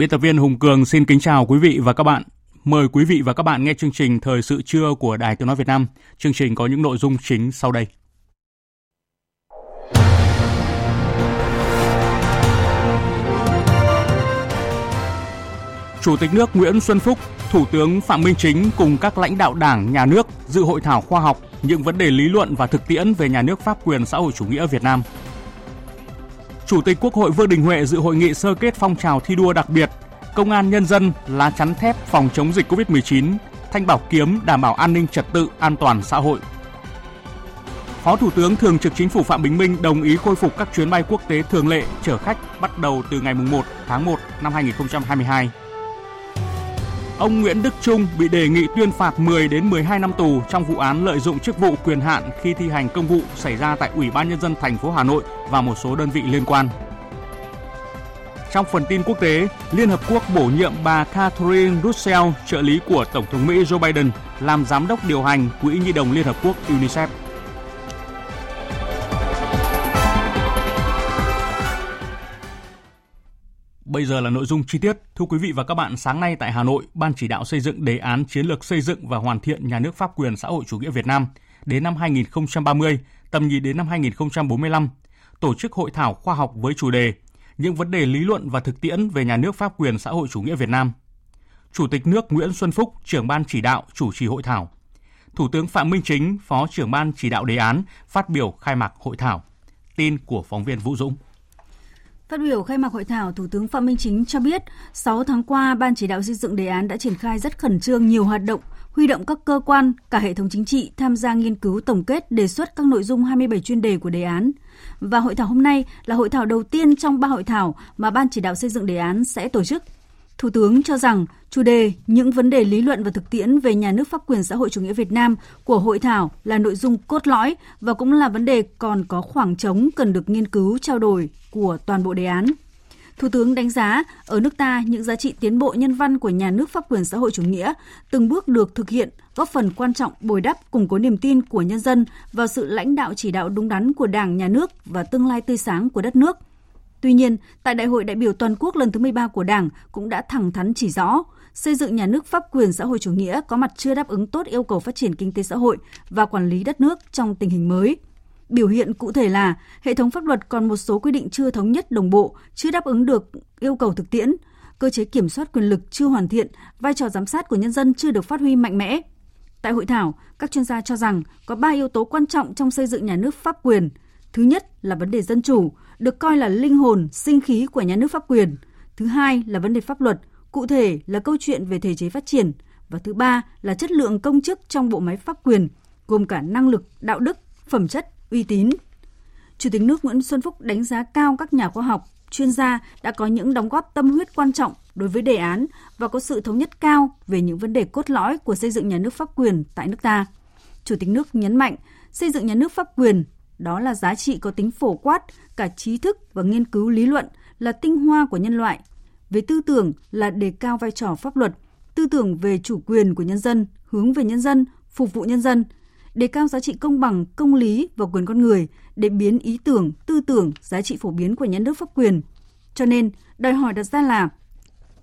Biên tập viên Hùng Cường xin kính chào quý vị và các bạn. Mời quý vị và các bạn nghe chương trình Thời sự trưa của Đài Tiếng Nói Việt Nam. Chương trình có những nội dung chính sau đây. Chủ tịch nước Nguyễn Xuân Phúc, Thủ tướng Phạm Minh Chính cùng các lãnh đạo Đảng, Nhà nước dự hội thảo khoa học những vấn đề lý luận và thực tiễn về nhà nước pháp quyền xã hội chủ nghĩa Việt Nam – Chủ tịch Quốc hội Vương Đình Huệ dự hội nghị sơ kết phong trào thi đua đặc biệt Công an nhân dân lá chắn thép phòng chống dịch Covid-19, thanh bảo kiếm đảm bảo an ninh trật tự, an toàn xã hội. Phó Thủ tướng Thường trực Chính phủ Phạm Bình Minh đồng ý khôi phục các chuyến bay quốc tế thường lệ chở khách bắt đầu từ ngày 1 tháng 1 năm 2022. Ông Nguyễn Đức Trung bị đề nghị tuyên phạt 10 đến 12 năm tù trong vụ án lợi dụng chức vụ quyền hạn khi thi hành công vụ xảy ra tại Ủy ban nhân dân thành phố Hà Nội và một số đơn vị liên quan. Trong phần tin quốc tế, Liên Hợp Quốc bổ nhiệm bà Catherine Russell, trợ lý của Tổng thống Mỹ Joe Biden, làm giám đốc điều hành Quỹ Nhi đồng Liên Hợp Quốc UNICEF. Bây giờ là nội dung chi tiết. Thưa quý vị và các bạn, sáng nay tại Hà Nội, Ban chỉ đạo xây dựng đề án chiến lược xây dựng và hoàn thiện nhà nước pháp quyền xã hội chủ nghĩa Việt Nam đến năm 2030, tầm nhìn đến năm 2045, tổ chức hội thảo khoa học với chủ đề Những vấn đề lý luận và thực tiễn về nhà nước pháp quyền xã hội chủ nghĩa Việt Nam. Chủ tịch nước Nguyễn Xuân Phúc, trưởng ban chỉ đạo chủ trì hội thảo. Thủ tướng Phạm Minh Chính, Phó trưởng ban chỉ đạo đề án, phát biểu khai mạc hội thảo. Tin của phóng viên Vũ Dũng. Phát biểu khai mạc hội thảo, Thủ tướng Phạm Minh Chính cho biết, 6 tháng qua, Ban chỉ đạo xây dựng đề án đã triển khai rất khẩn trương nhiều hoạt động, huy động các cơ quan, cả hệ thống chính trị tham gia nghiên cứu tổng kết đề xuất các nội dung 27 chuyên đề của đề án. Và hội thảo hôm nay là hội thảo đầu tiên trong ba hội thảo mà Ban chỉ đạo xây dựng đề án sẽ tổ chức. Thủ tướng cho rằng chủ đề những vấn đề lý luận và thực tiễn về nhà nước pháp quyền xã hội chủ nghĩa Việt Nam của hội thảo là nội dung cốt lõi và cũng là vấn đề còn có khoảng trống cần được nghiên cứu trao đổi của toàn bộ đề án. Thủ tướng đánh giá ở nước ta những giá trị tiến bộ nhân văn của nhà nước pháp quyền xã hội chủ nghĩa từng bước được thực hiện, góp phần quan trọng bồi đắp củng cố niềm tin của nhân dân vào sự lãnh đạo chỉ đạo đúng đắn của Đảng, nhà nước và tương lai tươi sáng của đất nước – Tuy nhiên, tại Đại hội đại biểu toàn quốc lần thứ 13 của Đảng cũng đã thẳng thắn chỉ rõ, xây dựng nhà nước pháp quyền xã hội chủ nghĩa có mặt chưa đáp ứng tốt yêu cầu phát triển kinh tế xã hội và quản lý đất nước trong tình hình mới. Biểu hiện cụ thể là hệ thống pháp luật còn một số quy định chưa thống nhất đồng bộ, chưa đáp ứng được yêu cầu thực tiễn, cơ chế kiểm soát quyền lực chưa hoàn thiện, vai trò giám sát của nhân dân chưa được phát huy mạnh mẽ. Tại hội thảo, các chuyên gia cho rằng có 3 yếu tố quan trọng trong xây dựng nhà nước pháp quyền. Thứ nhất là vấn đề dân chủ, được coi là linh hồn, sinh khí của nhà nước pháp quyền. Thứ hai là vấn đề pháp luật, cụ thể là câu chuyện về thể chế phát triển. Và thứ ba là chất lượng công chức trong bộ máy pháp quyền, gồm cả năng lực, đạo đức, phẩm chất, uy tín. Chủ tịch nước Nguyễn Xuân Phúc đánh giá cao các nhà khoa học, chuyên gia đã có những đóng góp tâm huyết quan trọng đối với đề án và có sự thống nhất cao về những vấn đề cốt lõi của xây dựng nhà nước pháp quyền tại nước ta. Chủ tịch nước nhấn mạnh, xây dựng nhà nước pháp quyền đó là giá trị có tính phổ quát, cả trí thức và nghiên cứu lý luận là tinh hoa của nhân loại. Về tư tưởng là đề cao vai trò pháp luật, tư tưởng về chủ quyền của nhân dân, hướng về nhân dân, phục vụ nhân dân, đề cao giá trị công bằng, công lý và quyền con người để biến ý tưởng, tư tưởng, giá trị phổ biến của nhà nước pháp quyền. Cho nên, đòi hỏi đặt ra là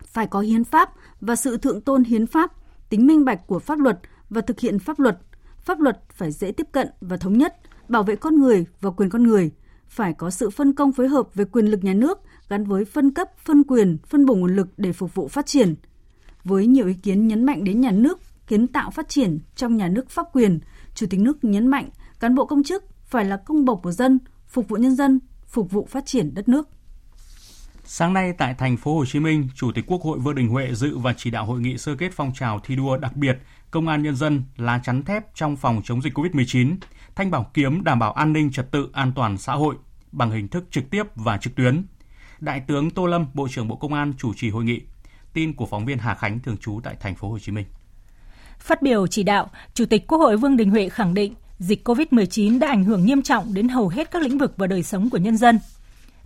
phải có hiến pháp và sự thượng tôn hiến pháp, tính minh bạch của pháp luật và thực hiện pháp luật. Pháp luật phải dễ tiếp cận và thống nhất, bảo vệ con người và quyền con người, phải có sự phân công phối hợp về quyền lực nhà nước gắn với phân cấp, phân quyền, phân bổ nguồn lực để phục vụ phát triển. Với nhiều ý kiến nhấn mạnh đến nhà nước kiến tạo phát triển trong nhà nước pháp quyền, Chủ tịch nước nhấn mạnh cán bộ công chức phải là công bộc của dân, phục vụ nhân dân, phục vụ phát triển đất nước. Sáng nay tại thành phố Hồ Chí Minh, Chủ tịch Quốc hội Vương Đình Huệ dự và chỉ đạo hội nghị sơ kết phong trào thi đua đặc biệt Công an nhân dân lá chắn thép trong phòng chống dịch COVID-19, thanh bảo kiếm đảm bảo an ninh trật tự an toàn xã hội bằng hình thức trực tiếp và trực tuyến. Đại tướng Tô Lâm, Bộ trưởng Bộ Công an chủ trì hội nghị. Tin của phóng viên Hà Khánh thường trú tại thành phố Hồ Chí Minh. Phát biểu chỉ đạo, Chủ tịch Quốc hội Vương Đình Huệ khẳng định dịch COVID-19 đã ảnh hưởng nghiêm trọng đến hầu hết các lĩnh vực và đời sống của nhân dân.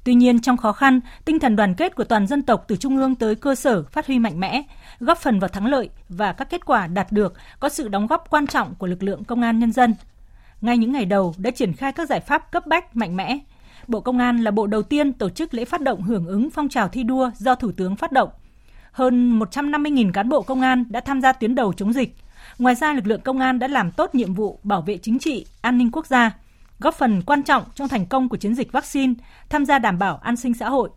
Tuy nhiên, trong khó khăn, tinh thần đoàn kết của toàn dân tộc từ trung ương tới cơ sở phát huy mạnh mẽ, góp phần vào thắng lợi và các kết quả đạt được có sự đóng góp quan trọng của lực lượng công an nhân dân. Ngay những ngày đầu đã triển khai các giải pháp cấp bách mạnh mẽ. Bộ Công an là bộ đầu tiên tổ chức lễ phát động hưởng ứng phong trào thi đua do Thủ tướng phát động. Hơn 150.000 cán bộ công an đã tham gia tuyến đầu chống dịch. Ngoài ra, lực lượng công an đã làm tốt nhiệm vụ bảo vệ chính trị, an ninh quốc gia, góp phần quan trọng trong thành công của chiến dịch vaccine, tham gia đảm bảo an sinh xã hội.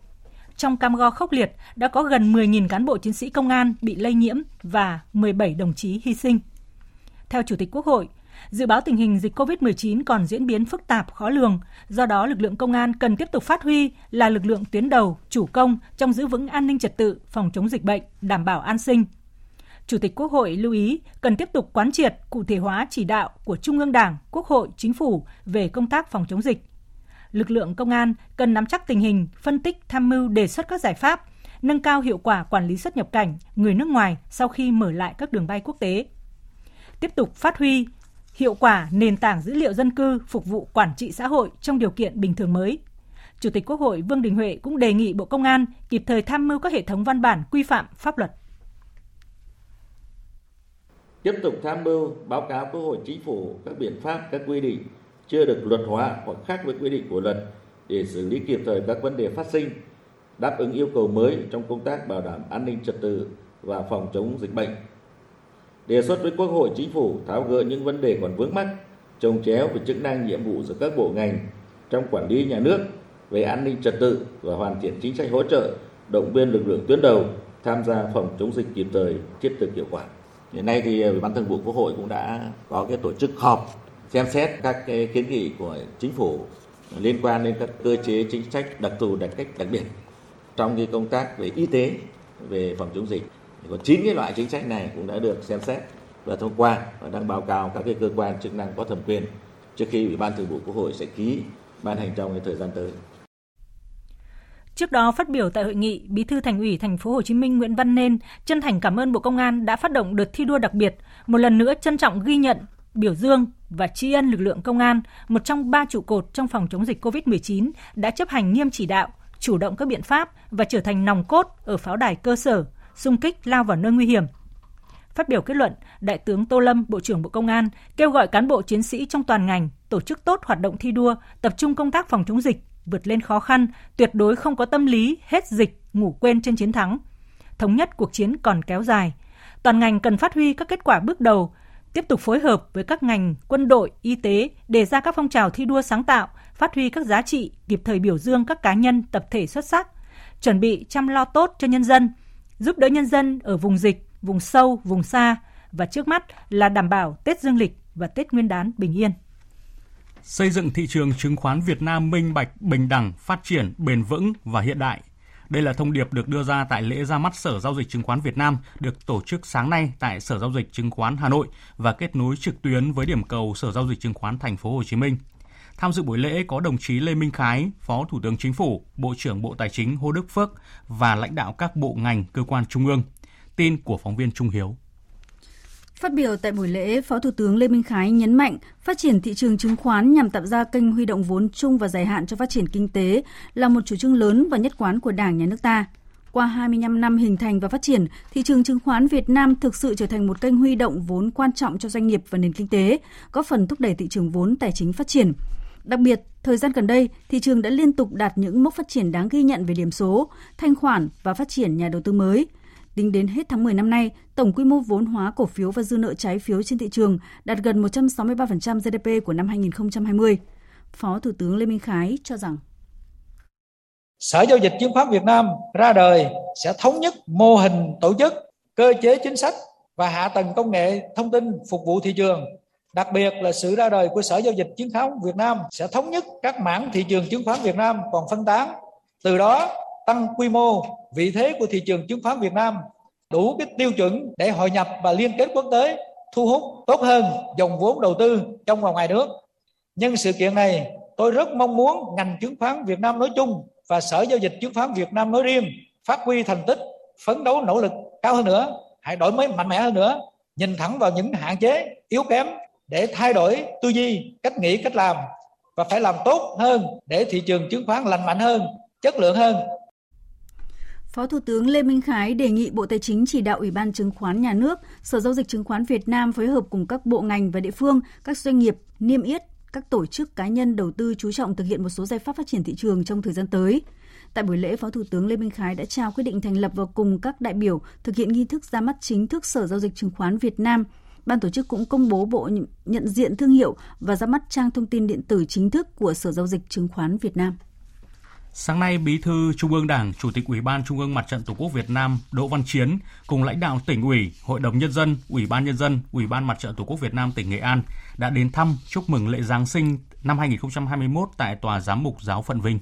Trong cam go khốc liệt, đã có gần 10.000 cán bộ chiến sĩ công an bị lây nhiễm và 17 đồng chí hy sinh. Theo Chủ tịch Quốc hội, dự báo tình hình dịch COVID-19 còn diễn biến phức tạp, khó lường, do đó lực lượng công an cần tiếp tục phát huy là lực lượng tuyến đầu, chủ công trong giữ vững an ninh trật tự, phòng chống dịch bệnh, đảm bảo an sinh, Chủ tịch Quốc hội lưu ý cần tiếp tục quán triệt, cụ thể hóa chỉ đạo của Trung ương Đảng, Quốc hội, Chính phủ về công tác phòng chống dịch. Lực lượng công an cần nắm chắc tình hình, phân tích, tham mưu đề xuất các giải pháp, nâng cao hiệu quả quản lý xuất nhập cảnh người nước ngoài sau khi mở lại các đường bay quốc tế. Tiếp tục phát huy hiệu quả nền tảng dữ liệu dân cư phục vụ quản trị xã hội trong điều kiện bình thường mới. Chủ tịch Quốc hội Vương Đình Huệ cũng đề nghị Bộ Công an kịp thời tham mưu các hệ thống văn bản quy phạm pháp luật tiếp tục tham mưu báo cáo Quốc hội Chính phủ các biện pháp, các quy định chưa được luật hóa hoặc khác với quy định của luật để xử lý kịp thời các vấn đề phát sinh, đáp ứng yêu cầu mới trong công tác bảo đảm an ninh trật tự và phòng chống dịch bệnh. Đề xuất với Quốc hội Chính phủ tháo gỡ những vấn đề còn vướng mắt, trồng chéo về chức năng nhiệm vụ giữa các bộ ngành trong quản lý nhà nước về an ninh trật tự và hoàn thiện chính sách hỗ trợ, động viên lực lượng tuyến đầu tham gia phòng chống dịch kịp thời, thiết thực hiệu quả. Hiện nay thì ờ, Ủy ban Thường vụ Quốc hội cũng đã có cái tổ chức họp xem xét các cái kiến nghị của chính phủ liên quan đến các cơ chế chính sách đặc thù đặc cách đặc biệt trong cái công tác về y tế về phòng chống dịch. Có 9 cái loại chính sách này cũng đã được xem xét và thông qua và đang báo cáo các cái cơ quan chức năng có thẩm quyền trước khi Ủy ban Thường vụ Quốc hội sẽ ký ban hành trong cái thời gian tới. Trước đó phát biểu tại hội nghị, Bí thư Thành ủy Thành phố Hồ Chí Minh Nguyễn Văn Nên chân thành cảm ơn Bộ Công an đã phát động đợt thi đua đặc biệt, một lần nữa trân trọng ghi nhận, biểu dương và tri ân lực lượng công an, một trong ba trụ cột trong phòng chống dịch COVID-19 đã chấp hành nghiêm chỉ đạo, chủ động các biện pháp và trở thành nòng cốt ở pháo đài cơ sở, xung kích lao vào nơi nguy hiểm. Phát biểu kết luận, Đại tướng Tô Lâm, Bộ trưởng Bộ Công an kêu gọi cán bộ chiến sĩ trong toàn ngành tổ chức tốt hoạt động thi đua, tập trung công tác phòng chống dịch, vượt lên khó khăn, tuyệt đối không có tâm lý hết dịch, ngủ quên trên chiến thắng. Thống nhất cuộc chiến còn kéo dài. Toàn ngành cần phát huy các kết quả bước đầu, tiếp tục phối hợp với các ngành quân đội, y tế đề ra các phong trào thi đua sáng tạo, phát huy các giá trị, kịp thời biểu dương các cá nhân, tập thể xuất sắc, chuẩn bị chăm lo tốt cho nhân dân, giúp đỡ nhân dân ở vùng dịch, vùng sâu, vùng xa và trước mắt là đảm bảo Tết Dương lịch và Tết Nguyên đán bình yên xây dựng thị trường chứng khoán Việt Nam minh bạch, bình đẳng, phát triển, bền vững và hiện đại. Đây là thông điệp được đưa ra tại lễ ra mắt Sở Giao dịch Chứng khoán Việt Nam được tổ chức sáng nay tại Sở Giao dịch Chứng khoán Hà Nội và kết nối trực tuyến với điểm cầu Sở Giao dịch Chứng khoán Thành phố Hồ Chí Minh. Tham dự buổi lễ có đồng chí Lê Minh Khái, Phó Thủ tướng Chính phủ, Bộ trưởng Bộ Tài chính Hồ Đức Phước và lãnh đạo các bộ ngành, cơ quan trung ương. Tin của phóng viên Trung Hiếu. Phát biểu tại buổi lễ, Phó Thủ tướng Lê Minh Khái nhấn mạnh phát triển thị trường chứng khoán nhằm tạo ra kênh huy động vốn chung và dài hạn cho phát triển kinh tế là một chủ trương lớn và nhất quán của Đảng, Nhà nước ta. Qua 25 năm hình thành và phát triển, thị trường chứng khoán Việt Nam thực sự trở thành một kênh huy động vốn quan trọng cho doanh nghiệp và nền kinh tế, góp phần thúc đẩy thị trường vốn tài chính phát triển. Đặc biệt, thời gian gần đây, thị trường đã liên tục đạt những mốc phát triển đáng ghi nhận về điểm số, thanh khoản và phát triển nhà đầu tư mới – Tính đến hết tháng 10 năm nay, tổng quy mô vốn hóa cổ phiếu và dư nợ trái phiếu trên thị trường đạt gần 163% GDP của năm 2020. Phó Thủ tướng Lê Minh Khái cho rằng Sở Giao dịch Chứng khoán Việt Nam ra đời sẽ thống nhất mô hình tổ chức, cơ chế chính sách và hạ tầng công nghệ thông tin phục vụ thị trường Đặc biệt là sự ra đời của Sở Giao dịch Chứng khoán Việt Nam sẽ thống nhất các mảng thị trường chứng khoán Việt Nam còn phân tán. Từ đó tăng quy mô, vị thế của thị trường chứng khoán Việt Nam đủ cái tiêu chuẩn để hội nhập và liên kết quốc tế, thu hút tốt hơn dòng vốn đầu tư trong và ngoài nước. Nhân sự kiện này, tôi rất mong muốn ngành chứng khoán Việt Nam nói chung và Sở Giao dịch Chứng khoán Việt Nam nói riêng phát huy thành tích, phấn đấu nỗ lực cao hơn nữa, hãy đổi mới mạnh mẽ hơn nữa, nhìn thẳng vào những hạn chế, yếu kém để thay đổi tư duy, cách nghĩ, cách làm và phải làm tốt hơn để thị trường chứng khoán lành mạnh hơn, chất lượng hơn. Phó Thủ tướng Lê Minh Khái đề nghị Bộ Tài chính chỉ đạo Ủy ban Chứng khoán Nhà nước, Sở Giao dịch Chứng khoán Việt Nam phối hợp cùng các bộ ngành và địa phương, các doanh nghiệp niêm yết các tổ chức cá nhân đầu tư chú trọng thực hiện một số giải pháp phát triển thị trường trong thời gian tới. Tại buổi lễ, Phó Thủ tướng Lê Minh Khái đã trao quyết định thành lập và cùng các đại biểu thực hiện nghi thức ra mắt chính thức Sở Giao dịch Chứng khoán Việt Nam. Ban tổ chức cũng công bố bộ nhận diện thương hiệu và ra mắt trang thông tin điện tử chính thức của Sở Giao dịch Chứng khoán Việt Nam. Sáng nay, Bí thư Trung ương Đảng, Chủ tịch Ủy ban Trung ương Mặt trận Tổ quốc Việt Nam Đỗ Văn Chiến cùng lãnh đạo tỉnh ủy, Hội đồng nhân dân, Ủy ban nhân dân, Ủy ban Mặt trận Tổ quốc Việt Nam tỉnh Nghệ An đã đến thăm chúc mừng lễ Giáng sinh năm 2021 tại Tòa Giám mục Giáo phận Vinh.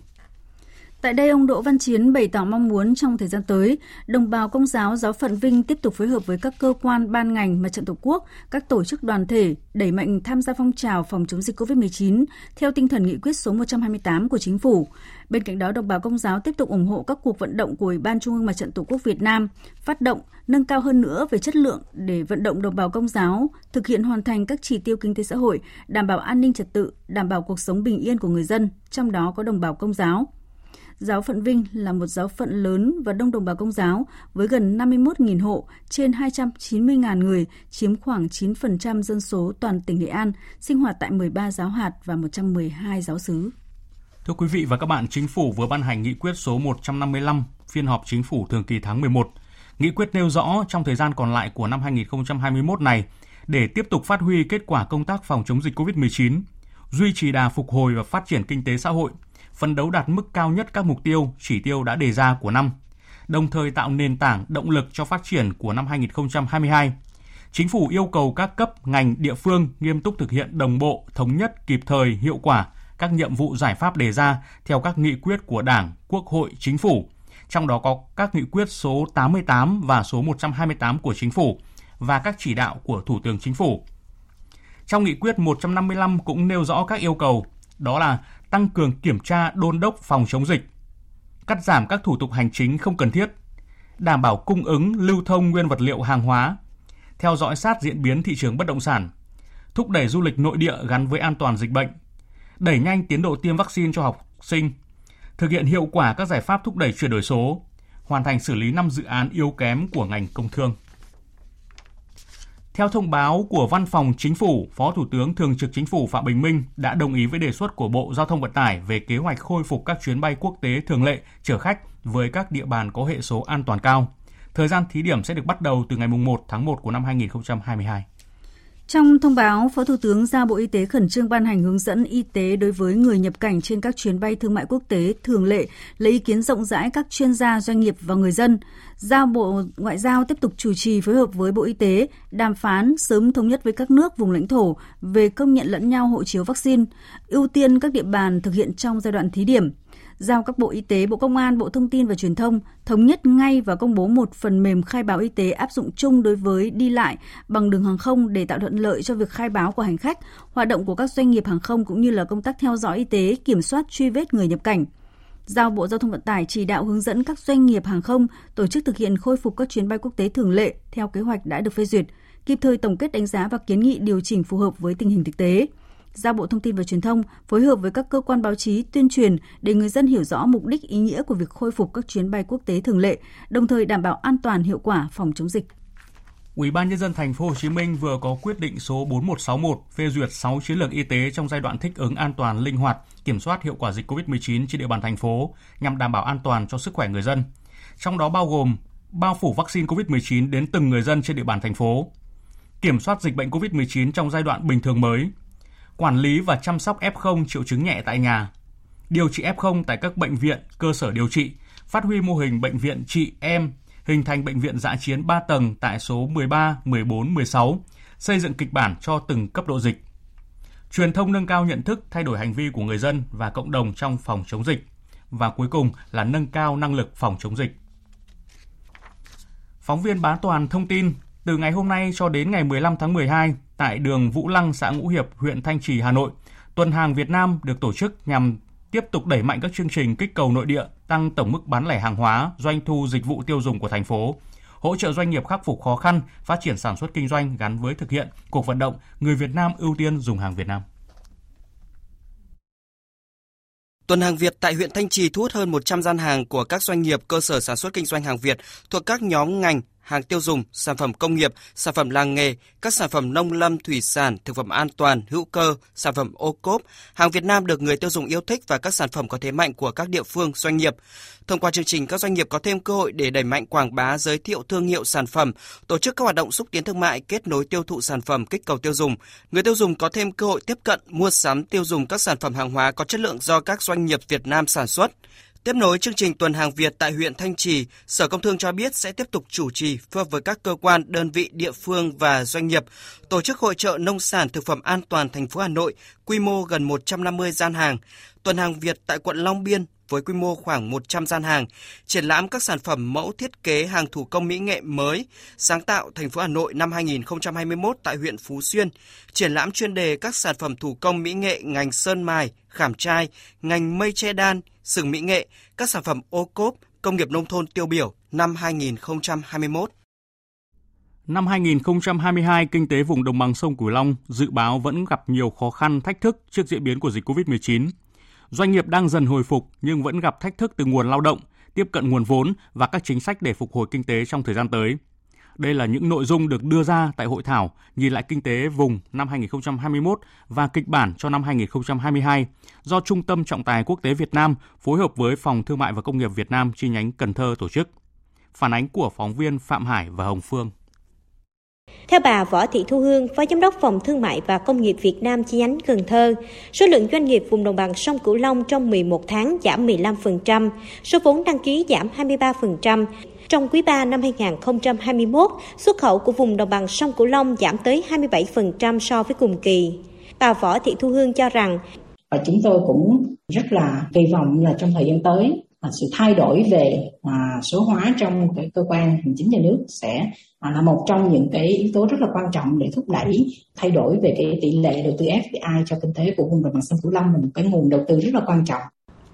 Tại đây, ông Đỗ Văn Chiến bày tỏ mong muốn trong thời gian tới, đồng bào công giáo giáo phận Vinh tiếp tục phối hợp với các cơ quan, ban ngành, mặt trận tổ quốc, các tổ chức đoàn thể đẩy mạnh tham gia phong trào phòng chống dịch COVID-19 theo tinh thần nghị quyết số 128 của chính phủ. Bên cạnh đó, đồng bào công giáo tiếp tục ủng hộ các cuộc vận động của Ủy ban Trung ương Mặt trận Tổ quốc Việt Nam, phát động nâng cao hơn nữa về chất lượng để vận động đồng bào công giáo thực hiện hoàn thành các chỉ tiêu kinh tế xã hội, đảm bảo an ninh trật tự, đảm bảo cuộc sống bình yên của người dân, trong đó có đồng bào công giáo. Giáo phận Vinh là một giáo phận lớn và đông đồng bào công giáo với gần 51.000 hộ, trên 290.000 người, chiếm khoảng 9% dân số toàn tỉnh Nghệ An, sinh hoạt tại 13 giáo hạt và 112 giáo xứ. Thưa quý vị và các bạn, Chính phủ vừa ban hành nghị quyết số 155 phiên họp Chính phủ thường kỳ tháng 11. Nghị quyết nêu rõ trong thời gian còn lại của năm 2021 này, để tiếp tục phát huy kết quả công tác phòng chống dịch COVID-19, duy trì đà phục hồi và phát triển kinh tế xã hội – phấn đấu đạt mức cao nhất các mục tiêu, chỉ tiêu đã đề ra của năm, đồng thời tạo nền tảng động lực cho phát triển của năm 2022. Chính phủ yêu cầu các cấp, ngành, địa phương nghiêm túc thực hiện đồng bộ, thống nhất, kịp thời, hiệu quả các nhiệm vụ giải pháp đề ra theo các nghị quyết của Đảng, Quốc hội, Chính phủ, trong đó có các nghị quyết số 88 và số 128 của Chính phủ và các chỉ đạo của Thủ tướng Chính phủ. Trong nghị quyết 155 cũng nêu rõ các yêu cầu, đó là tăng cường kiểm tra đôn đốc phòng chống dịch, cắt giảm các thủ tục hành chính không cần thiết, đảm bảo cung ứng lưu thông nguyên vật liệu hàng hóa, theo dõi sát diễn biến thị trường bất động sản, thúc đẩy du lịch nội địa gắn với an toàn dịch bệnh, đẩy nhanh tiến độ tiêm vaccine cho học sinh, thực hiện hiệu quả các giải pháp thúc đẩy chuyển đổi số, hoàn thành xử lý 5 dự án yếu kém của ngành công thương. Theo thông báo của Văn phòng Chính phủ, Phó Thủ tướng Thường trực Chính phủ Phạm Bình Minh đã đồng ý với đề xuất của Bộ Giao thông Vận tải về kế hoạch khôi phục các chuyến bay quốc tế thường lệ chở khách với các địa bàn có hệ số an toàn cao. Thời gian thí điểm sẽ được bắt đầu từ ngày 1 tháng 1 của năm 2022. Trong thông báo, Phó Thủ tướng giao Bộ Y tế khẩn trương ban hành hướng dẫn y tế đối với người nhập cảnh trên các chuyến bay thương mại quốc tế thường lệ, lấy ý kiến rộng rãi các chuyên gia, doanh nghiệp và người dân. Giao Bộ Ngoại giao tiếp tục chủ trì phối hợp với Bộ Y tế đàm phán sớm thống nhất với các nước vùng lãnh thổ về công nhận lẫn nhau hộ chiếu vaccine, ưu tiên các địa bàn thực hiện trong giai đoạn thí điểm giao các Bộ Y tế, Bộ Công an, Bộ Thông tin và Truyền thông thống nhất ngay và công bố một phần mềm khai báo y tế áp dụng chung đối với đi lại bằng đường hàng không để tạo thuận lợi cho việc khai báo của hành khách, hoạt động của các doanh nghiệp hàng không cũng như là công tác theo dõi y tế, kiểm soát truy vết người nhập cảnh. Giao Bộ Giao thông Vận tải chỉ đạo hướng dẫn các doanh nghiệp hàng không tổ chức thực hiện khôi phục các chuyến bay quốc tế thường lệ theo kế hoạch đã được phê duyệt, kịp thời tổng kết đánh giá và kiến nghị điều chỉnh phù hợp với tình hình thực tế giao Bộ Thông tin và Truyền thông phối hợp với các cơ quan báo chí tuyên truyền để người dân hiểu rõ mục đích ý nghĩa của việc khôi phục các chuyến bay quốc tế thường lệ, đồng thời đảm bảo an toàn hiệu quả phòng chống dịch. Ủy ban nhân dân thành phố Hồ Chí Minh vừa có quyết định số 4161 phê duyệt 6 chiến lược y tế trong giai đoạn thích ứng an toàn, linh hoạt, kiểm soát hiệu quả dịch COVID-19 trên địa bàn thành phố nhằm đảm bảo an toàn cho sức khỏe người dân. Trong đó bao gồm bao phủ vaccine COVID-19 đến từng người dân trên địa bàn thành phố, kiểm soát dịch bệnh COVID-19 trong giai đoạn bình thường mới, quản lý và chăm sóc F0 triệu chứng nhẹ tại nhà, điều trị F0 tại các bệnh viện, cơ sở điều trị, phát huy mô hình bệnh viện chị em, hình thành bệnh viện dã chiến 3 tầng tại số 13, 14, 16, xây dựng kịch bản cho từng cấp độ dịch. Truyền thông nâng cao nhận thức, thay đổi hành vi của người dân và cộng đồng trong phòng chống dịch. Và cuối cùng là nâng cao năng lực phòng chống dịch. Phóng viên Bá Toàn thông tin, từ ngày hôm nay cho đến ngày 15 tháng 12, tại đường Vũ Lăng, xã Ngũ Hiệp, huyện Thanh Trì, Hà Nội, tuần hàng Việt Nam được tổ chức nhằm tiếp tục đẩy mạnh các chương trình kích cầu nội địa, tăng tổng mức bán lẻ hàng hóa, doanh thu dịch vụ tiêu dùng của thành phố, hỗ trợ doanh nghiệp khắc phục khó khăn, phát triển sản xuất kinh doanh gắn với thực hiện cuộc vận động người Việt Nam ưu tiên dùng hàng Việt Nam. Tuần hàng Việt tại huyện Thanh Trì thu hút hơn 100 gian hàng của các doanh nghiệp cơ sở sản xuất kinh doanh hàng Việt thuộc các nhóm ngành hàng tiêu dùng, sản phẩm công nghiệp, sản phẩm làng nghề, các sản phẩm nông lâm thủy sản, thực phẩm an toàn, hữu cơ, sản phẩm ô cốp, hàng Việt Nam được người tiêu dùng yêu thích và các sản phẩm có thế mạnh của các địa phương, doanh nghiệp. Thông qua chương trình, các doanh nghiệp có thêm cơ hội để đẩy mạnh quảng bá, giới thiệu thương hiệu sản phẩm, tổ chức các hoạt động xúc tiến thương mại, kết nối tiêu thụ sản phẩm, kích cầu tiêu dùng. Người tiêu dùng có thêm cơ hội tiếp cận, mua sắm, tiêu dùng các sản phẩm hàng hóa có chất lượng do các doanh nghiệp Việt Nam sản xuất. Tiếp nối chương trình tuần hàng Việt tại huyện Thanh Trì, Sở Công Thương cho biết sẽ tiếp tục chủ trì phối hợp với các cơ quan, đơn vị địa phương và doanh nghiệp tổ chức hội trợ nông sản thực phẩm an toàn thành phố Hà Nội, quy mô gần 150 gian hàng, tuần hàng Việt tại quận Long Biên với quy mô khoảng 100 gian hàng, triển lãm các sản phẩm mẫu thiết kế hàng thủ công mỹ nghệ mới, sáng tạo thành phố Hà Nội năm 2021 tại huyện Phú Xuyên, triển lãm chuyên đề các sản phẩm thủ công mỹ nghệ ngành sơn mài, khảm trai, ngành mây che đan, sừng mỹ nghệ, các sản phẩm ô cốp, công nghiệp nông thôn tiêu biểu năm 2021. Năm 2022, kinh tế vùng đồng bằng sông Cửu Long dự báo vẫn gặp nhiều khó khăn, thách thức trước diễn biến của dịch COVID-19. Doanh nghiệp đang dần hồi phục nhưng vẫn gặp thách thức từ nguồn lao động, tiếp cận nguồn vốn và các chính sách để phục hồi kinh tế trong thời gian tới. Đây là những nội dung được đưa ra tại hội thảo nhìn lại kinh tế vùng năm 2021 và kịch bản cho năm 2022 do Trung tâm Trọng tài Quốc tế Việt Nam phối hợp với Phòng Thương mại và Công nghiệp Việt Nam chi nhánh Cần Thơ tổ chức. Phản ánh của phóng viên Phạm Hải và Hồng Phương. Theo bà Võ Thị Thu Hương, Phó Giám đốc Phòng Thương mại và Công nghiệp Việt Nam chi nhánh Cần Thơ, số lượng doanh nghiệp vùng đồng bằng sông Cửu Long trong 11 tháng giảm 15%, số vốn đăng ký giảm 23%. Trong quý 3 năm 2021, xuất khẩu của vùng đồng bằng sông Cửu Long giảm tới 27% so với cùng kỳ. Bà Võ Thị Thu Hương cho rằng và chúng tôi cũng rất là kỳ vọng là trong thời gian tới sự thay đổi về à, số hóa trong cái cơ quan hành chính nhà nước sẽ à, là một trong những cái yếu tố rất là quan trọng để thúc đẩy thay đổi về cái tỷ lệ đầu tư FDI cho kinh tế của vùng đồng bằng sông Cửu Long là một cái nguồn đầu tư rất là quan trọng.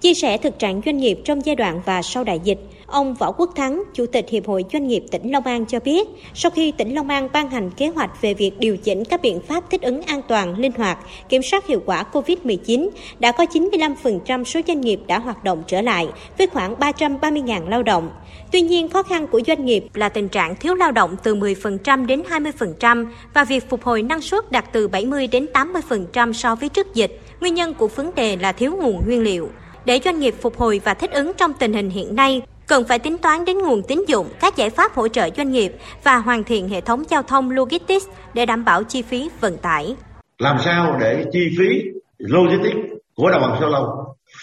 Chia sẻ thực trạng doanh nghiệp trong giai đoạn và sau đại dịch, ông Võ Quốc Thắng, Chủ tịch Hiệp hội Doanh nghiệp tỉnh Long An cho biết, sau khi tỉnh Long An ban hành kế hoạch về việc điều chỉnh các biện pháp thích ứng an toàn, linh hoạt, kiểm soát hiệu quả COVID-19, đã có 95% số doanh nghiệp đã hoạt động trở lại, với khoảng 330.000 lao động. Tuy nhiên, khó khăn của doanh nghiệp là tình trạng thiếu lao động từ 10% đến 20% và việc phục hồi năng suất đạt từ 70 đến 80% so với trước dịch. Nguyên nhân của vấn đề là thiếu nguồn nguyên liệu. Để doanh nghiệp phục hồi và thích ứng trong tình hình hiện nay, cần phải tính toán đến nguồn tín dụng, các giải pháp hỗ trợ doanh nghiệp và hoàn thiện hệ thống giao thông logistics để đảm bảo chi phí vận tải. Làm sao để chi phí logistics của đồng bằng sông Long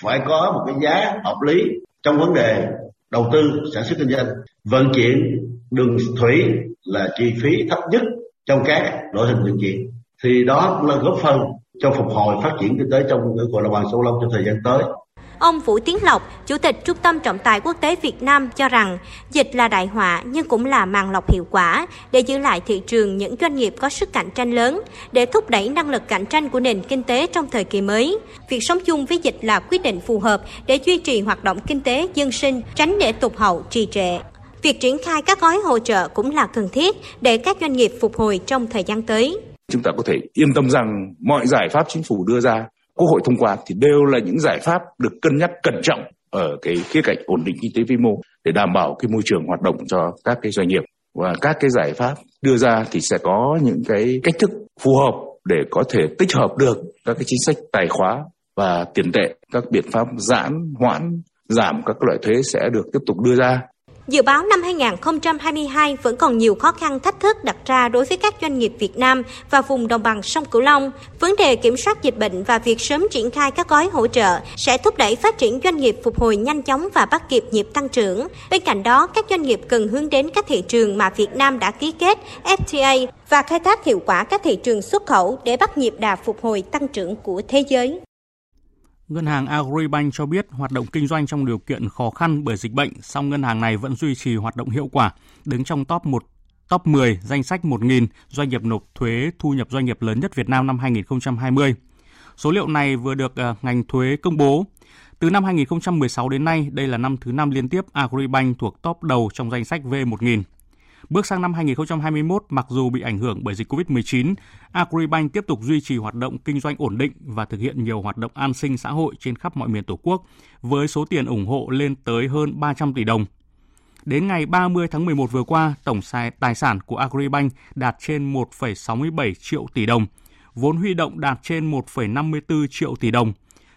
phải có một cái giá hợp lý trong vấn đề đầu tư sản xuất kinh doanh? Vận chuyển đường thủy là chi phí thấp nhất trong các loại hình vận chuyển. Thì đó cũng là góp phần cho phục hồi phát triển kinh tế trong của đồng bằng sông Long trong thời gian tới. Ông Vũ Tiến Lộc, Chủ tịch Trung tâm Trọng tài Quốc tế Việt Nam cho rằng dịch là đại họa nhưng cũng là màn lọc hiệu quả để giữ lại thị trường những doanh nghiệp có sức cạnh tranh lớn, để thúc đẩy năng lực cạnh tranh của nền kinh tế trong thời kỳ mới. Việc sống chung với dịch là quyết định phù hợp để duy trì hoạt động kinh tế dân sinh, tránh để tụt hậu trì trệ. Việc triển khai các gói hỗ trợ cũng là cần thiết để các doanh nghiệp phục hồi trong thời gian tới. Chúng ta có thể yên tâm rằng mọi giải pháp chính phủ đưa ra Quốc hội thông qua thì đều là những giải pháp được cân nhắc cẩn trọng ở cái khía cạnh ổn định kinh tế vĩ mô để đảm bảo cái môi trường hoạt động cho các cái doanh nghiệp. Và các cái giải pháp đưa ra thì sẽ có những cái cách thức phù hợp để có thể tích hợp được các cái chính sách tài khóa và tiền tệ, các biện pháp giãn hoãn, giảm các loại thuế sẽ được tiếp tục đưa ra. Dự báo năm 2022 vẫn còn nhiều khó khăn thách thức đặt ra đối với các doanh nghiệp Việt Nam và vùng đồng bằng sông Cửu Long. Vấn đề kiểm soát dịch bệnh và việc sớm triển khai các gói hỗ trợ sẽ thúc đẩy phát triển doanh nghiệp phục hồi nhanh chóng và bắt kịp nhịp tăng trưởng. Bên cạnh đó, các doanh nghiệp cần hướng đến các thị trường mà Việt Nam đã ký kết FTA và khai thác hiệu quả các thị trường xuất khẩu để bắt nhịp đà phục hồi tăng trưởng của thế giới. Ngân hàng Agribank cho biết hoạt động kinh doanh trong điều kiện khó khăn bởi dịch bệnh, song ngân hàng này vẫn duy trì hoạt động hiệu quả, đứng trong top 1 top 10 danh sách 1.000 doanh nghiệp nộp thuế thu nhập doanh nghiệp lớn nhất Việt Nam năm 2020. Số liệu này vừa được ờ, ngành thuế công bố. Từ năm 2016 đến nay, đây là năm thứ năm liên tiếp Agribank thuộc top đầu trong danh sách V1000. Bước sang năm 2021, mặc dù bị ảnh hưởng bởi dịch COVID-19, Agribank tiếp tục duy trì hoạt động kinh doanh ổn định và thực hiện nhiều hoạt động an sinh xã hội trên khắp mọi miền Tổ quốc, với số tiền ủng hộ lên tới hơn 300 tỷ đồng. Đến ngày 30 tháng 11 vừa qua, tổng tài sản của Agribank đạt trên 1,67 triệu tỷ đồng, vốn huy động đạt trên 1,54 triệu tỷ đồng,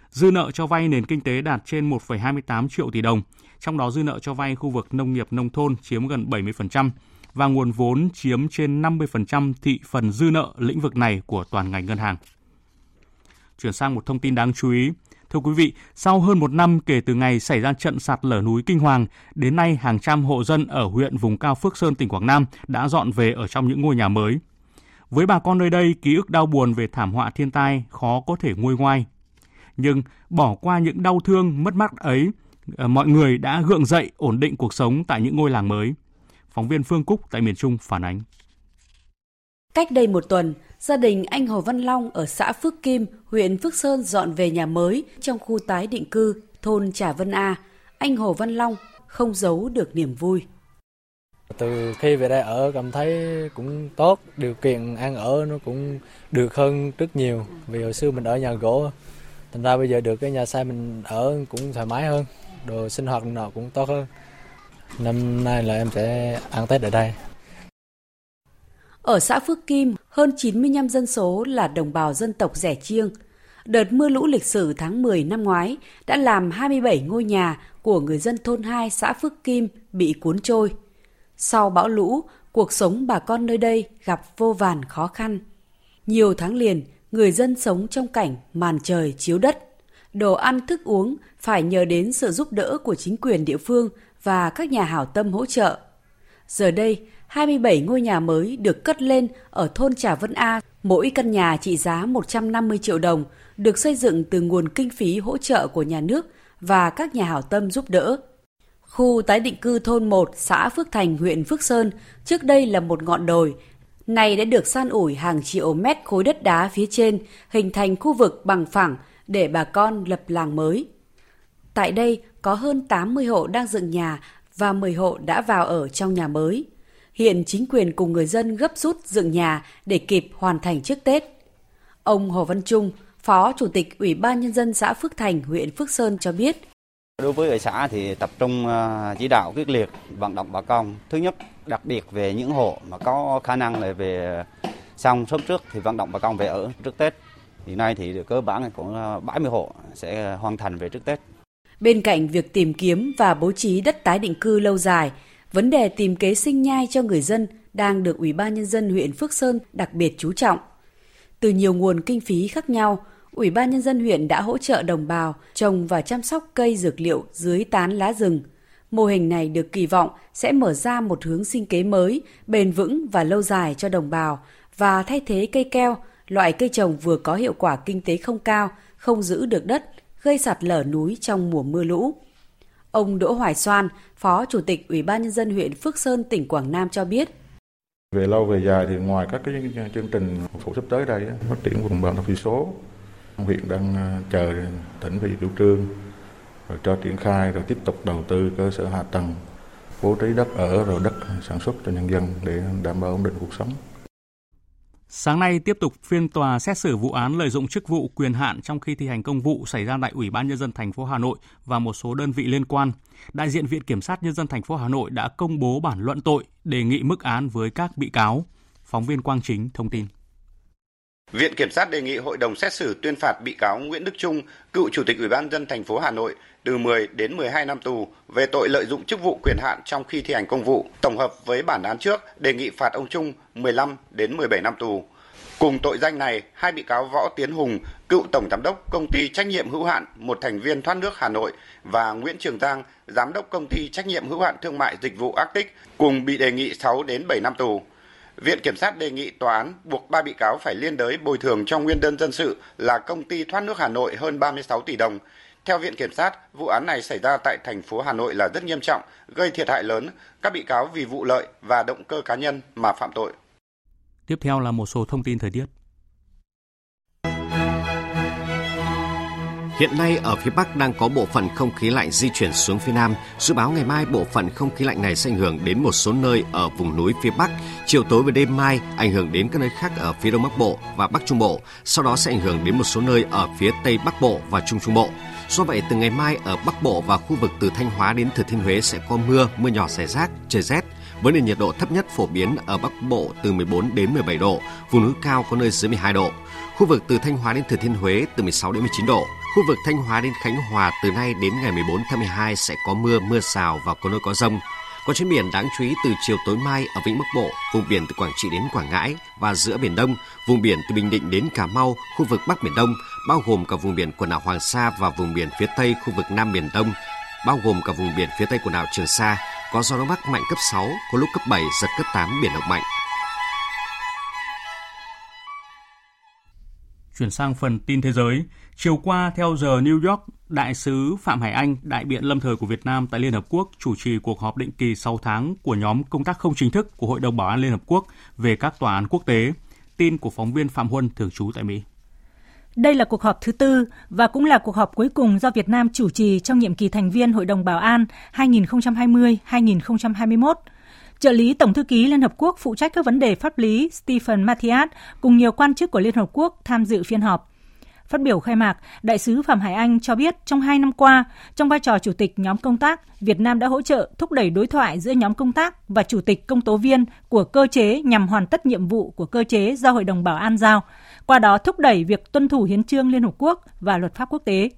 dư nợ cho vay nền kinh tế đạt trên 1,28 triệu tỷ đồng, trong đó dư nợ cho vay khu vực nông nghiệp nông thôn chiếm gần 70%, và nguồn vốn chiếm trên 50% thị phần dư nợ lĩnh vực này của toàn ngành ngân hàng. Chuyển sang một thông tin đáng chú ý. Thưa quý vị, sau hơn một năm kể từ ngày xảy ra trận sạt lở núi Kinh Hoàng, đến nay hàng trăm hộ dân ở huyện vùng cao Phước Sơn, tỉnh Quảng Nam đã dọn về ở trong những ngôi nhà mới. Với bà con nơi đây, ký ức đau buồn về thảm họa thiên tai khó có thể nguôi ngoai. Nhưng bỏ qua những đau thương, mất mát ấy, ờ, mọi người đã gượng dậy ổn định cuộc sống tại những ngôi làng mới. Phóng viên Phương Cúc tại miền Trung phản ánh. Cách đây một tuần, gia đình anh Hồ Văn Long ở xã Phước Kim, huyện Phước Sơn dọn về nhà mới trong khu tái định cư thôn Trà Vân A. Anh Hồ Văn Long không giấu được niềm vui. Từ khi về đây ở cảm thấy cũng tốt, điều kiện ăn ở nó cũng được hơn rất nhiều. Vì hồi xưa mình ở nhà gỗ, thành ra bây giờ được cái nhà xây mình ở cũng thoải mái hơn, đồ sinh hoạt nào cũng tốt hơn. Năm nay là em sẽ ăn Tết ở đây. Ở xã Phước Kim, hơn 95 dân số là đồng bào dân tộc rẻ chiêng. Đợt mưa lũ lịch sử tháng 10 năm ngoái đã làm 27 ngôi nhà của người dân thôn 2 xã Phước Kim bị cuốn trôi. Sau bão lũ, cuộc sống bà con nơi đây gặp vô vàn khó khăn. Nhiều tháng liền, người dân sống trong cảnh màn trời chiếu đất. Đồ ăn thức uống phải nhờ đến sự giúp đỡ của chính quyền địa phương và các nhà hảo tâm hỗ trợ. Giờ đây, 27 ngôi nhà mới được cất lên ở thôn Trà Vân A, mỗi căn nhà trị giá 150 triệu đồng, được xây dựng từ nguồn kinh phí hỗ trợ của nhà nước và các nhà hảo tâm giúp đỡ. Khu tái định cư thôn 1, xã Phước Thành, huyện Phước Sơn, trước đây là một ngọn đồi, này đã được san ủi hàng triệu mét khối đất đá phía trên, hình thành khu vực bằng phẳng để bà con lập làng mới. Tại đây có hơn 80 hộ đang dựng nhà và 10 hộ đã vào ở trong nhà mới. Hiện chính quyền cùng người dân gấp rút dựng nhà để kịp hoàn thành trước Tết. Ông Hồ Văn Trung, Phó Chủ tịch Ủy ban Nhân dân xã Phước Thành, huyện Phước Sơn cho biết. Đối với ở xã thì tập trung à, chỉ đạo quyết liệt vận động bà con. Thứ nhất, đặc biệt về những hộ mà có khả năng là về xong sớm trước thì vận động bà con về ở trước Tết. Hiện nay thì cơ bản cũng à, 70 hộ sẽ hoàn thành về trước Tết. Bên cạnh việc tìm kiếm và bố trí đất tái định cư lâu dài, vấn đề tìm kế sinh nhai cho người dân đang được Ủy ban Nhân dân huyện Phước Sơn đặc biệt chú trọng. Từ nhiều nguồn kinh phí khác nhau, Ủy ban Nhân dân huyện đã hỗ trợ đồng bào trồng và chăm sóc cây dược liệu dưới tán lá rừng. Mô hình này được kỳ vọng sẽ mở ra một hướng sinh kế mới, bền vững và lâu dài cho đồng bào và thay thế cây keo, loại cây trồng vừa có hiệu quả kinh tế không cao, không giữ được đất, gây sạt lở núi trong mùa mưa lũ. Ông Đỗ Hoài Soan, Phó Chủ tịch Ủy ban Nhân dân huyện Phước Sơn, tỉnh Quảng Nam cho biết. Về lâu về dài thì ngoài các cái chương trình phụ sắp tới đây phát triển vùng đồng thủy số, huyện đang à, chờ tỉnh về chủ trương rồi cho triển khai rồi tiếp tục đầu tư cơ sở hạ tầng bố trí đất ở rồi đất sản xuất cho nhân dân để đảm bảo ổn định cuộc sống. Sáng nay tiếp tục phiên tòa xét xử vụ án lợi dụng chức vụ quyền hạn trong khi thi hành công vụ xảy ra tại Ủy ban nhân dân thành phố Hà Nội và một số đơn vị liên quan. Đại diện Viện Kiểm sát nhân dân thành phố Hà Nội đã công bố bản luận tội, đề nghị mức án với các bị cáo. Phóng viên Quang Chính thông tin. Viện Kiểm sát đề nghị hội đồng xét xử tuyên phạt bị cáo Nguyễn Đức Trung, cựu chủ tịch Ủy ban dân thành phố Hà Nội từ 10 đến 12 năm tù về tội lợi dụng chức vụ quyền hạn trong khi thi hành công vụ. Tổng hợp với bản án trước, đề nghị phạt ông Trung 15 đến 17 năm tù. Cùng tội danh này, hai bị cáo Võ Tiến Hùng, cựu tổng giám đốc công ty trách nhiệm hữu hạn một thành viên thoát nước Hà Nội và Nguyễn Trường Giang, giám đốc công ty trách nhiệm hữu hạn thương mại dịch vụ Arctic cùng bị đề nghị 6 đến 7 năm tù. Viện Kiểm sát đề nghị tòa án buộc ba bị cáo phải liên đới bồi thường cho nguyên đơn dân sự là công ty thoát nước Hà Nội hơn 36 tỷ đồng. Theo Viện Kiểm sát, vụ án này xảy ra tại thành phố Hà Nội là rất nghiêm trọng, gây thiệt hại lớn. Các bị cáo vì vụ lợi và động cơ cá nhân mà phạm tội. Tiếp theo là một số thông tin thời tiết. Hiện nay ở phía Bắc đang có bộ phận không khí lạnh di chuyển xuống phía Nam. Dự báo ngày mai bộ phận không khí lạnh này sẽ ảnh hưởng đến một số nơi ở vùng núi phía Bắc. Chiều tối và đêm mai ảnh hưởng đến các nơi khác ở phía Đông Bắc Bộ và Bắc Trung Bộ. Sau đó sẽ ảnh hưởng đến một số nơi ở phía Tây Bắc Bộ và Trung Trung Bộ. Do vậy, từ ngày mai ở Bắc Bộ và khu vực từ Thanh Hóa đến Thừa Thiên Huế sẽ có mưa, mưa nhỏ rải rác, trời rét với nền nhiệt độ thấp nhất phổ biến ở Bắc Bộ từ 14 đến 17 độ, vùng núi cao có nơi dưới 12 độ. Khu vực từ Thanh Hóa đến Thừa Thiên Huế từ 16 đến 19 độ. Khu vực Thanh Hóa đến Khánh Hòa từ nay đến ngày 14 tháng 12 sẽ có mưa, mưa rào và có nơi có rông. Còn trên biển đáng chú ý từ chiều tối mai ở vịnh Bắc Bộ, vùng biển từ Quảng Trị đến Quảng Ngãi và giữa biển Đông, vùng biển từ Bình Định đến Cà Mau, khu vực Bắc Biển Đông, bao gồm cả vùng biển quần đảo Hoàng Sa và vùng biển phía Tây khu vực Nam Biển Đông, bao gồm cả vùng biển phía Tây quần đảo Trường Sa, có gió đông bắc mạnh cấp 6, có lúc cấp 7, giật cấp 8, biển động mạnh. Chuyển sang phần tin thế giới, chiều qua theo giờ New York, Đại sứ Phạm Hải Anh, đại biện lâm thời của Việt Nam tại Liên Hợp Quốc, chủ trì cuộc họp định kỳ 6 tháng của nhóm công tác không chính thức của Hội đồng Bảo an Liên Hợp Quốc về các tòa án quốc tế. Tin của phóng viên Phạm Huân thường trú tại Mỹ. Đây là cuộc họp thứ tư và cũng là cuộc họp cuối cùng do Việt Nam chủ trì trong nhiệm kỳ thành viên Hội đồng Bảo an 2020-2021. Trợ lý Tổng thư ký Liên Hợp Quốc phụ trách các vấn đề pháp lý Stephen Matthias cùng nhiều quan chức của Liên Hợp Quốc tham dự phiên họp. Phát biểu khai mạc, Đại sứ Phạm Hải Anh cho biết trong hai năm qua, trong vai trò chủ tịch nhóm công tác, Việt Nam đã hỗ trợ thúc đẩy đối thoại giữa nhóm công tác và chủ tịch công tố viên của cơ chế nhằm hoàn tất nhiệm vụ của cơ chế do Hội đồng Bảo an giao, qua đó thúc đẩy việc tuân thủ hiến trương Liên Hợp Quốc và luật pháp quốc tế.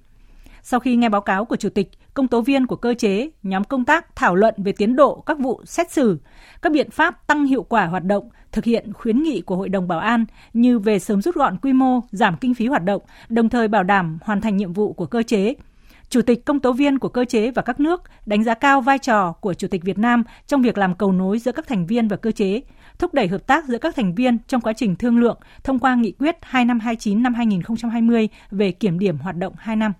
Sau khi nghe báo cáo của Chủ tịch, công tố viên của cơ chế, nhóm công tác thảo luận về tiến độ các vụ xét xử, các biện pháp tăng hiệu quả hoạt động, thực hiện khuyến nghị của Hội đồng Bảo an như về sớm rút gọn quy mô, giảm kinh phí hoạt động, đồng thời bảo đảm hoàn thành nhiệm vụ của cơ chế. Chủ tịch công tố viên của cơ chế và các nước đánh giá cao vai trò của Chủ tịch Việt Nam trong việc làm cầu nối giữa các thành viên và cơ chế, thúc đẩy hợp tác giữa các thành viên trong quá trình thương lượng thông qua nghị quyết 2529 năm 2020 về kiểm điểm hoạt động 2 năm.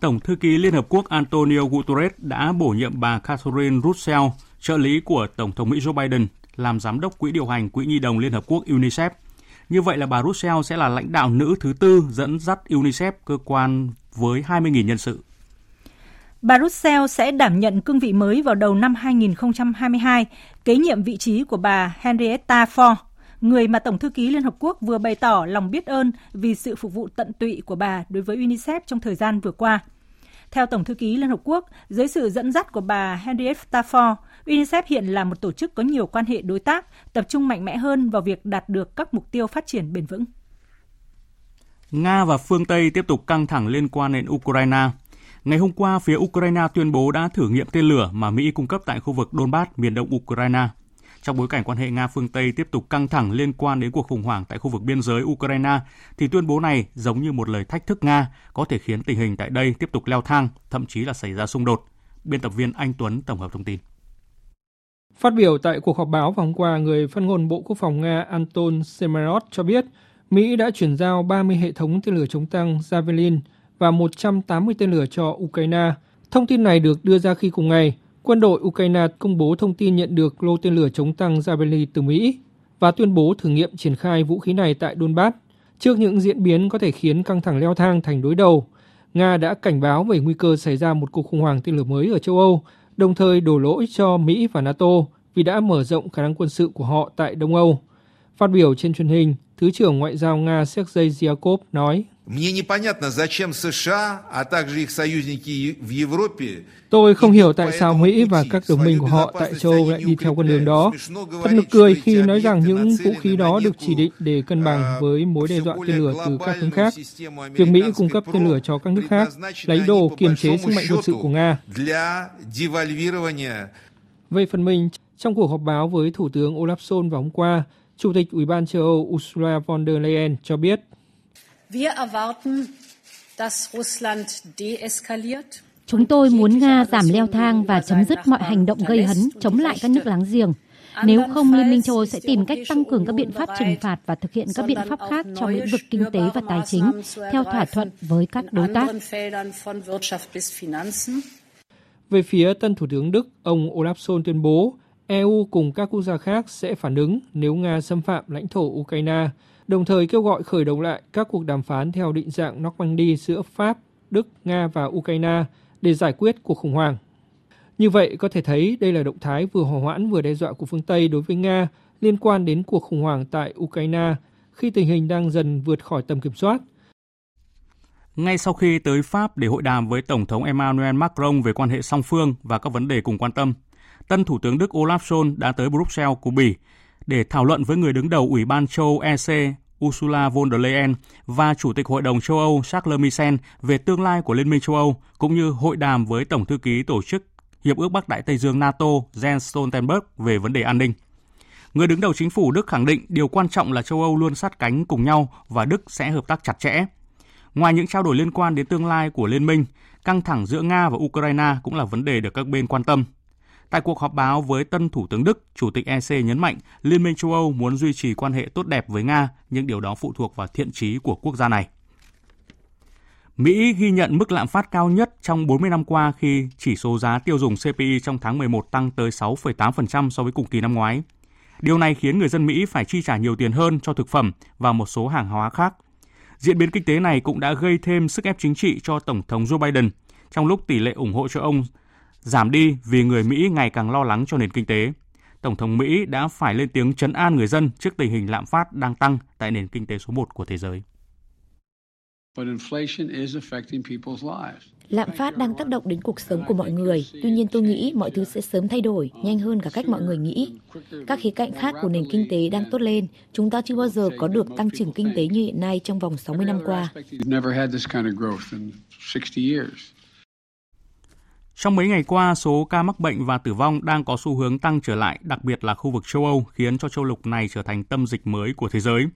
Tổng thư ký Liên Hợp Quốc Antonio Guterres đã bổ nhiệm bà Catherine Russell, trợ lý của Tổng thống Mỹ Joe Biden, làm giám đốc quỹ điều hành Quỹ Nhi đồng Liên Hợp Quốc UNICEF. Như vậy là bà Russell sẽ là lãnh đạo nữ thứ tư dẫn dắt UNICEF, cơ quan với 20.000 nhân sự. Bà Russell sẽ đảm nhận cương vị mới vào đầu năm 2022, kế nhiệm vị trí của bà Henrietta Ford, người mà Tổng thư ký Liên Hợp Quốc vừa bày tỏ lòng biết ơn vì sự phục vụ tận tụy của bà đối với UNICEF trong thời gian vừa qua. Theo Tổng thư ký Liên Hợp Quốc, dưới sự dẫn dắt của bà Henrietta Stafford, UNICEF hiện là một tổ chức có nhiều quan hệ đối tác, tập trung mạnh mẽ hơn vào việc đạt được các mục tiêu phát triển bền vững. Nga và phương Tây tiếp tục căng thẳng liên quan đến Ukraine. Ngày hôm qua, phía Ukraine tuyên bố đã thử nghiệm tên lửa mà Mỹ cung cấp tại khu vực Donbass, miền đông Ukraine. Trong bối cảnh quan hệ Nga phương Tây tiếp tục căng thẳng liên quan đến cuộc khủng hoảng tại khu vực biên giới Ukraine, thì tuyên bố này giống như một lời thách thức Nga có thể khiến tình hình tại đây tiếp tục leo thang, thậm chí là xảy ra xung đột. Biên tập viên Anh Tuấn tổng hợp thông tin. Phát biểu tại cuộc họp báo vào hôm qua, người phát ngôn Bộ Quốc phòng Nga Anton Semerov cho biết Mỹ đã chuyển giao 30 hệ thống tên lửa chống tăng Javelin và 180 tên lửa cho Ukraine. Thông tin này được đưa ra khi cùng ngày, quân đội Ukraine công bố thông tin nhận được lô tên lửa chống tăng Javelin từ Mỹ và tuyên bố thử nghiệm triển khai vũ khí này tại Donbass. Trước những diễn biến có thể khiến căng thẳng leo thang thành đối đầu, Nga đã cảnh báo về nguy cơ xảy ra một cuộc khủng hoảng tên lửa mới ở châu Âu, đồng thời đổ lỗi cho Mỹ và NATO vì đã mở rộng khả năng quân sự của họ tại Đông Âu. Phát biểu trên truyền hình, Thứ trưởng Ngoại giao Nga Sergei Zyakov nói, Tôi không hiểu tại sao Mỹ và các đồng minh của họ tại châu Âu lại đi theo con đường đó. Thật nực cười khi nói rằng những vũ khí đó được chỉ định để cân bằng với mối đe dọa tên lửa từ các hướng khác. Việc Mỹ cung cấp tên lửa cho các nước khác ý đồ kiềm chế sức mạnh quân sự của Nga. Về phần mình, trong cuộc họp báo với Thủ tướng Olaf Scholz vào hôm qua, Chủ tịch Ủy ban châu Âu Ursula von der Leyen cho biết, Chúng tôi muốn Nga giảm leo thang và chấm dứt mọi hành động gây hấn chống lại các nước láng giềng. Nếu không, Liên minh châu Âu sẽ tìm cách tăng cường các biện pháp trừng phạt và thực hiện các biện pháp khác trong lĩnh vực kinh tế và tài chính, theo thỏa thuận với các đối tác. Về phía tân Thủ tướng Đức, ông Olaf Scholz tuyên bố EU cùng các quốc gia khác sẽ phản ứng nếu Nga xâm phạm lãnh thổ Ukraine, đồng thời kêu gọi khởi động lại các cuộc đàm phán theo định dạng Normandy giữa Pháp, Đức, Nga và Ukraine để giải quyết cuộc khủng hoảng. Như vậy, có thể thấy đây là động thái vừa hòa hoãn vừa đe dọa của phương Tây đối với Nga liên quan đến cuộc khủng hoảng tại Ukraine khi tình hình đang dần vượt khỏi tầm kiểm soát. Ngay sau khi tới Pháp để hội đàm với Tổng thống Emmanuel Macron về quan hệ song phương và các vấn đề cùng quan tâm, tân Thủ tướng Đức Olaf Scholz đã tới Bruxelles của Bỉ để thảo luận với người đứng đầu Ủy ban châu EC Ursula von der Leyen và Chủ tịch Hội đồng châu Âu Charles Michel về tương lai của Liên minh châu Âu, cũng như hội đàm với Tổng thư ký Tổ chức Hiệp ước Bắc Đại Tây Dương NATO Jens Stoltenberg về vấn đề an ninh. Người đứng đầu chính phủ Đức khẳng định điều quan trọng là châu Âu luôn sát cánh cùng nhau và Đức sẽ hợp tác chặt chẽ. Ngoài những trao đổi liên quan đến tương lai của liên minh, căng thẳng giữa Nga và Ukraine cũng là vấn đề được các bên quan tâm. Tại cuộc họp báo với tân Thủ tướng Đức, Chủ tịch EC nhấn mạnh Liên minh châu Âu muốn duy trì quan hệ tốt đẹp với Nga, nhưng điều đó phụ thuộc vào thiện trí của quốc gia này. Mỹ ghi nhận mức lạm phát cao nhất trong 40 năm qua khi chỉ số giá tiêu dùng CPI trong tháng 11 tăng tới 6,8% so với cùng kỳ năm ngoái. Điều này khiến người dân Mỹ phải chi trả nhiều tiền hơn cho thực phẩm và một số hàng hóa khác. Diễn biến kinh tế này cũng đã gây thêm sức ép chính trị cho Tổng thống Joe Biden, trong lúc tỷ lệ ủng hộ cho ông giảm đi vì người Mỹ ngày càng lo lắng cho nền kinh tế. Tổng thống Mỹ đã phải lên tiếng chấn an người dân trước tình hình lạm phát đang tăng tại nền kinh tế số 1 của thế giới. Lạm phát đang tác động đến cuộc sống của mọi người, tuy nhiên tôi nghĩ mọi thứ sẽ sớm thay đổi, nhanh hơn cả cách mọi người nghĩ. Các khía cạnh khác của nền kinh tế đang tốt lên, chúng ta chưa bao giờ có được tăng trưởng kinh tế như hiện nay trong vòng 60 năm qua. Trong mấy ngày qua, số ca mắc bệnh và tử vong đang có xu hướng tăng trở lại, đặc biệt là khu vực châu Âu, khiến cho châu lục này trở thành tâm dịch mới của thế giới.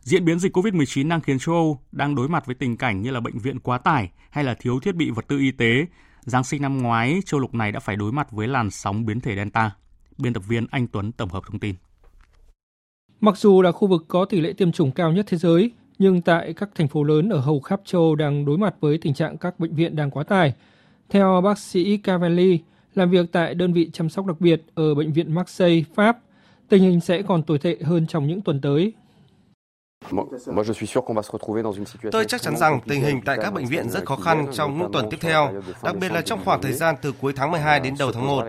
Diễn biến dịch COVID-19 đang khiến châu Âu đang đối mặt với tình cảnh như là bệnh viện quá tải hay là thiếu thiết bị vật tư y tế. Giáng sinh năm ngoái, châu lục này đã phải đối mặt với làn sóng biến thể Delta. Biên tập viên Anh Tuấn tổng hợp thông tin. Mặc dù là khu vực có tỷ lệ tiêm chủng cao nhất thế giới, nhưng tại các thành phố lớn ở hầu khắp châu Âu đang đối mặt với tình trạng các bệnh viện đang quá tải. Theo bác sĩ Cavalli, làm việc tại đơn vị chăm sóc đặc biệt ở bệnh viện Marseille, Pháp, tình hình sẽ còn tồi tệ hơn trong những tuần tới. Tôi chắc chắn rằng tình hình tại các bệnh viện rất khó khăn trong những tuần tiếp theo, đặc biệt là trong khoảng thời gian từ cuối tháng 12 đến đầu tháng 1.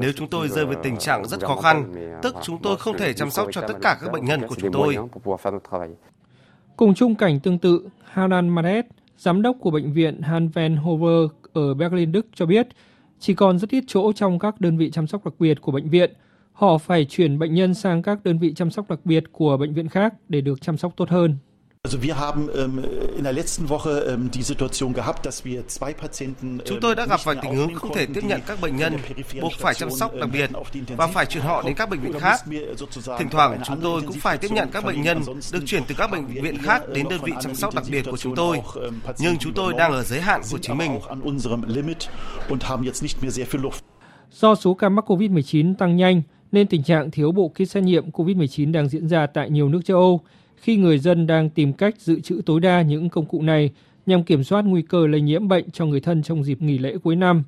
Nếu chúng tôi rơi vào tình trạng rất khó khăn, tức chúng tôi không thể chăm sóc cho tất cả các bệnh nhân của chúng tôi. Cùng chung cảnh tương tự, Hanan Madet, giám đốc của bệnh viện Hanven Hover ở Berlin, Đức cho biết chỉ còn rất ít chỗ trong các đơn vị chăm sóc đặc biệt của bệnh viện. Họ phải chuyển bệnh nhân sang các đơn vị chăm sóc đặc biệt của bệnh viện khác để được chăm sóc tốt hơn. Chúng tôi đã gặp phải tình huống không thể tiếp nhận các bệnh nhân buộc phải chăm sóc đặc biệt và phải chuyển họ đến các bệnh viện khác. Thỉnh thoảng chúng tôi cũng phải tiếp nhận các bệnh nhân được chuyển từ các bệnh viện khác đến đơn vị chăm sóc đặc biệt của chúng tôi. Nhưng chúng tôi đang ở giới hạn của chính mình. Do số ca mắc COVID-19 tăng nhanh, nên tình trạng thiếu bộ kit xét nghiệm COVID-19 đang diễn ra tại nhiều nước châu Âu khi người dân đang tìm cách dự trữ tối đa những công cụ này nhằm kiểm soát nguy cơ lây nhiễm bệnh cho người thân trong dịp nghỉ lễ cuối năm.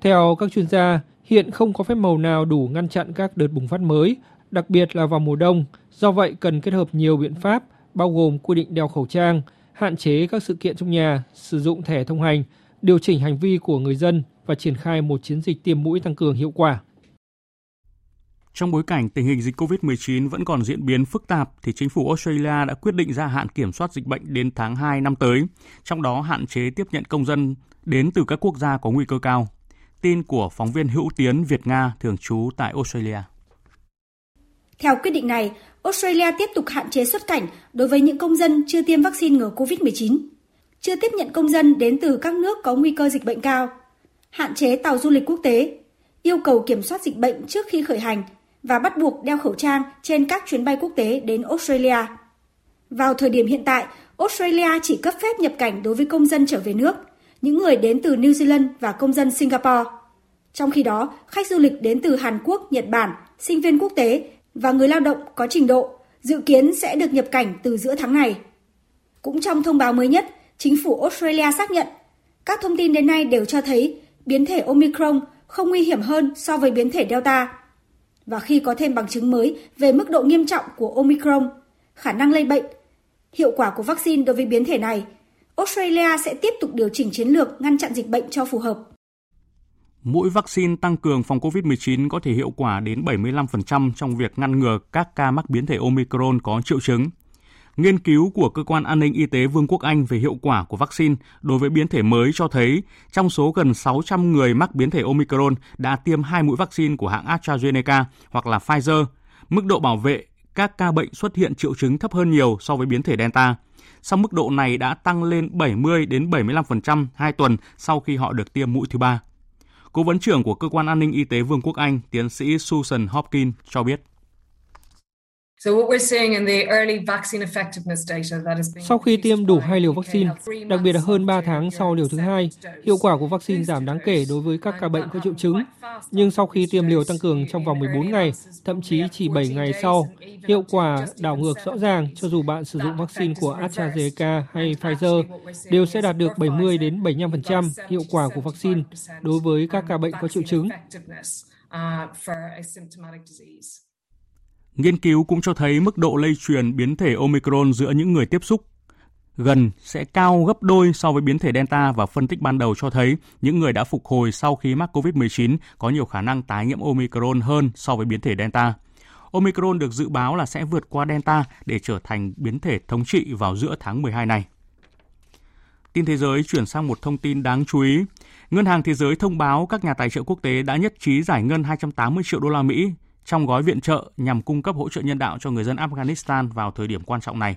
Theo các chuyên gia, hiện không có phép màu nào đủ ngăn chặn các đợt bùng phát mới, đặc biệt là vào mùa đông. Do vậy, cần kết hợp nhiều biện pháp, bao gồm quy định đeo khẩu trang, hạn chế các sự kiện trong nhà, sử dụng thẻ thông hành, điều chỉnh hành vi của người dân và triển khai một chiến dịch tiêm mũi tăng cường hiệu quả. Trong bối cảnh tình hình dịch COVID-19 vẫn còn diễn biến phức tạp thì chính phủ Australia đã quyết định gia hạn kiểm soát dịch bệnh đến tháng 2 năm tới, trong đó hạn chế tiếp nhận công dân đến từ các quốc gia có nguy cơ cao. Tin của phóng viên Hữu Tiến Việt Nga thường trú tại Australia. Theo quyết định này, Australia tiếp tục hạn chế xuất cảnh đối với những công dân chưa tiêm vaccine ngừa COVID-19, chưa tiếp nhận công dân đến từ các nước có nguy cơ dịch bệnh cao, hạn chế tàu du lịch quốc tế, yêu cầu kiểm soát dịch bệnh trước khi khởi hành và bắt buộc đeo khẩu trang trên các chuyến bay quốc tế đến Australia. Vào thời điểm hiện tại, Australia chỉ cấp phép nhập cảnh đối với công dân trở về nước, những người đến từ New Zealand và công dân Singapore. Trong khi đó, khách du lịch đến từ Hàn Quốc, Nhật Bản, sinh viên quốc tế và người lao động có trình độ dự kiến sẽ được nhập cảnh từ giữa tháng này. Cũng trong thông báo mới nhất, chính phủ Australia xác nhận các thông tin đến nay đều cho thấy biến thể Omicron không nguy hiểm hơn so với biến thể Delta. Và khi có thêm bằng chứng mới về mức độ nghiêm trọng của Omicron, khả năng lây bệnh, hiệu quả của vaccine đối với biến thể này, Australia sẽ tiếp tục điều chỉnh chiến lược ngăn chặn dịch bệnh cho phù hợp. Mũi vaccine tăng cường phòng COVID-19 có thể hiệu quả đến 75% trong việc ngăn ngừa các ca mắc biến thể Omicron có triệu chứng. Nghiên cứu của Cơ quan An ninh Y tế Vương quốc Anh về hiệu quả của vaccine đối với biến thể mới cho thấy trong số gần 600 người mắc biến thể Omicron đã tiêm hai mũi vaccine của hãng AstraZeneca hoặc là Pfizer, mức độ bảo vệ các ca bệnh xuất hiện triệu chứng thấp hơn nhiều so với biến thể Delta. Song mức độ này đã tăng lên 70 đến 75% hai tuần sau khi họ được tiêm mũi thứ ba. Cố vấn trưởng của Cơ quan An ninh Y tế Vương quốc Anh, tiến sĩ Susan Hopkins cho biết. Sau khi tiêm đủ hai liều vaccine, đặc biệt là hơn 3 tháng sau liều thứ hai, hiệu quả của vaccine giảm đáng kể đối với các ca bệnh có triệu chứng. Nhưng sau khi tiêm liều tăng cường trong vòng 14 ngày, thậm chí chỉ 7 ngày sau, hiệu quả đảo ngược rõ ràng cho dù bạn sử dụng vaccine của AstraZeneca hay Pfizer đều sẽ đạt được 70 đến 75% hiệu quả của vaccine đối với các ca bệnh có triệu chứng. Nghiên cứu cũng cho thấy mức độ lây truyền biến thể Omicron giữa những người tiếp xúc gần sẽ cao gấp đôi so với biến thể Delta và phân tích ban đầu cho thấy những người đã phục hồi sau khi mắc COVID-19 có nhiều khả năng tái nhiễm Omicron hơn so với biến thể Delta. Omicron được dự báo là sẽ vượt qua Delta để trở thành biến thể thống trị vào giữa tháng 12 này. Tin thế giới chuyển sang một thông tin đáng chú ý. Ngân hàng Thế giới thông báo các nhà tài trợ quốc tế đã nhất trí giải ngân 280 triệu đô la Mỹ trong gói viện trợ nhằm cung cấp hỗ trợ nhân đạo cho người dân Afghanistan vào thời điểm quan trọng này.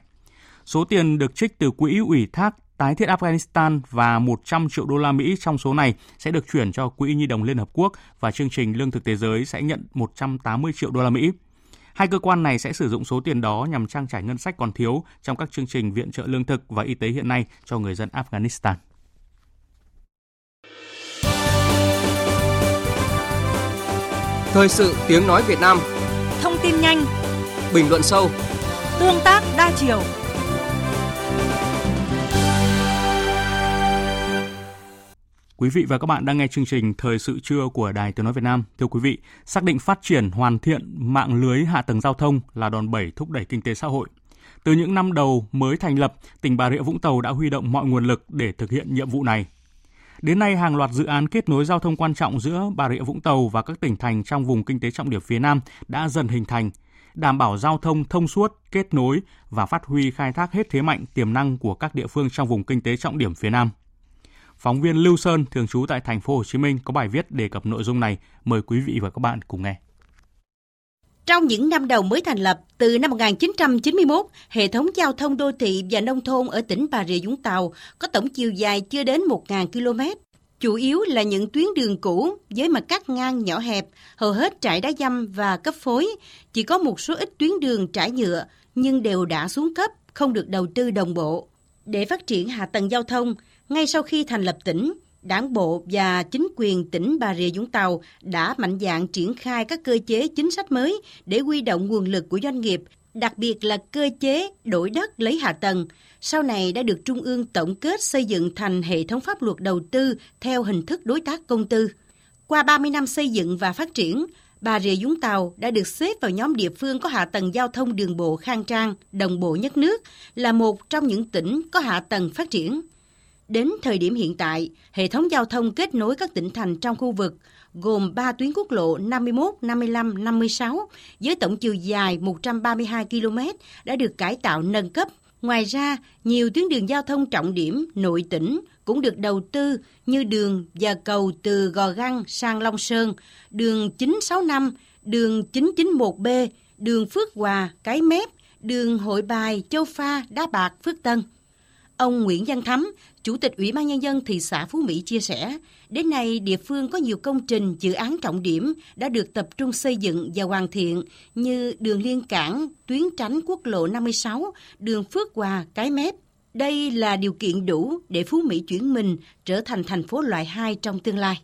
Số tiền được trích từ quỹ ủy thác tái thiết Afghanistan và 100 triệu đô la Mỹ trong số này sẽ được chuyển cho Quỹ Nhi đồng Liên Hợp Quốc và chương trình Lương thực Thế giới sẽ nhận 180 triệu đô la Mỹ. Hai cơ quan này sẽ sử dụng số tiền đó nhằm trang trải ngân sách còn thiếu trong các chương trình viện trợ lương thực và y tế hiện nay cho người dân Afghanistan. Thời sự tiếng nói Việt Nam Thông tin nhanh Bình luận sâu Tương tác đa chiều Quý vị và các bạn đang nghe chương trình Thời sự trưa của Đài Tiếng Nói Việt Nam. Thưa quý vị, xác định phát triển hoàn thiện mạng lưới hạ tầng giao thông là đòn bẩy thúc đẩy kinh tế xã hội. Từ những năm đầu mới thành lập, tỉnh Bà Rịa Vũng Tàu đã huy động mọi nguồn lực để thực hiện nhiệm vụ này. Đến nay, hàng loạt dự án kết nối giao thông quan trọng giữa Bà Rịa Vũng Tàu và các tỉnh thành trong vùng kinh tế trọng điểm phía Nam đã dần hình thành, đảm bảo giao thông thông suốt, kết nối và phát huy khai thác hết thế mạnh tiềm năng của các địa phương trong vùng kinh tế trọng điểm phía Nam. Phóng viên Lưu Sơn thường trú tại thành phố Hồ Chí Minh có bài viết đề cập nội dung này, mời quý vị và các bạn cùng nghe. Trong những năm đầu mới thành lập, từ năm 1991, hệ thống giao thông đô thị và nông thôn ở tỉnh Bà Rịa Vũng Tàu có tổng chiều dài chưa đến 1.000 km. Chủ yếu là những tuyến đường cũ với mặt cắt ngang nhỏ hẹp, hầu hết trải đá dăm và cấp phối. Chỉ có một số ít tuyến đường trải nhựa, nhưng đều đã xuống cấp, không được đầu tư đồng bộ. Để phát triển hạ tầng giao thông, ngay sau khi thành lập tỉnh, Đảng bộ và chính quyền tỉnh Bà Rịa Vũng Tàu đã mạnh dạn triển khai các cơ chế chính sách mới để huy động nguồn lực của doanh nghiệp, đặc biệt là cơ chế đổi đất lấy hạ tầng. Sau này đã được Trung ương tổng kết xây dựng thành hệ thống pháp luật đầu tư theo hình thức đối tác công tư. Qua 30 năm xây dựng và phát triển, Bà Rịa Vũng Tàu đã được xếp vào nhóm địa phương có hạ tầng giao thông đường bộ khang trang, đồng bộ nhất nước, là một trong những tỉnh có hạ tầng phát triển. Đến thời điểm hiện tại, hệ thống giao thông kết nối các tỉnh thành trong khu vực gồm 3 tuyến quốc lộ 51, 55, 56 với tổng chiều dài 132 km đã được cải tạo nâng cấp. Ngoài ra, nhiều tuyến đường giao thông trọng điểm nội tỉnh cũng được đầu tư như đường và cầu từ Gò Găng sang Long Sơn, đường 965, đường 991B, đường Phước Hòa, Cái Mép, đường Hội Bài, Châu Pha, Đá Bạc, Phước Tân. Ông Nguyễn Văn Thắm, Chủ tịch Ủy ban Nhân dân thị xã Phú Mỹ chia sẻ, đến nay địa phương có nhiều công trình, dự án trọng điểm đã được tập trung xây dựng và hoàn thiện như đường liên cảng, tuyến tránh quốc lộ 56, đường Phước Hòa, Cái Mép. Đây là điều kiện đủ để Phú Mỹ chuyển mình trở thành thành phố loại 2 trong tương lai.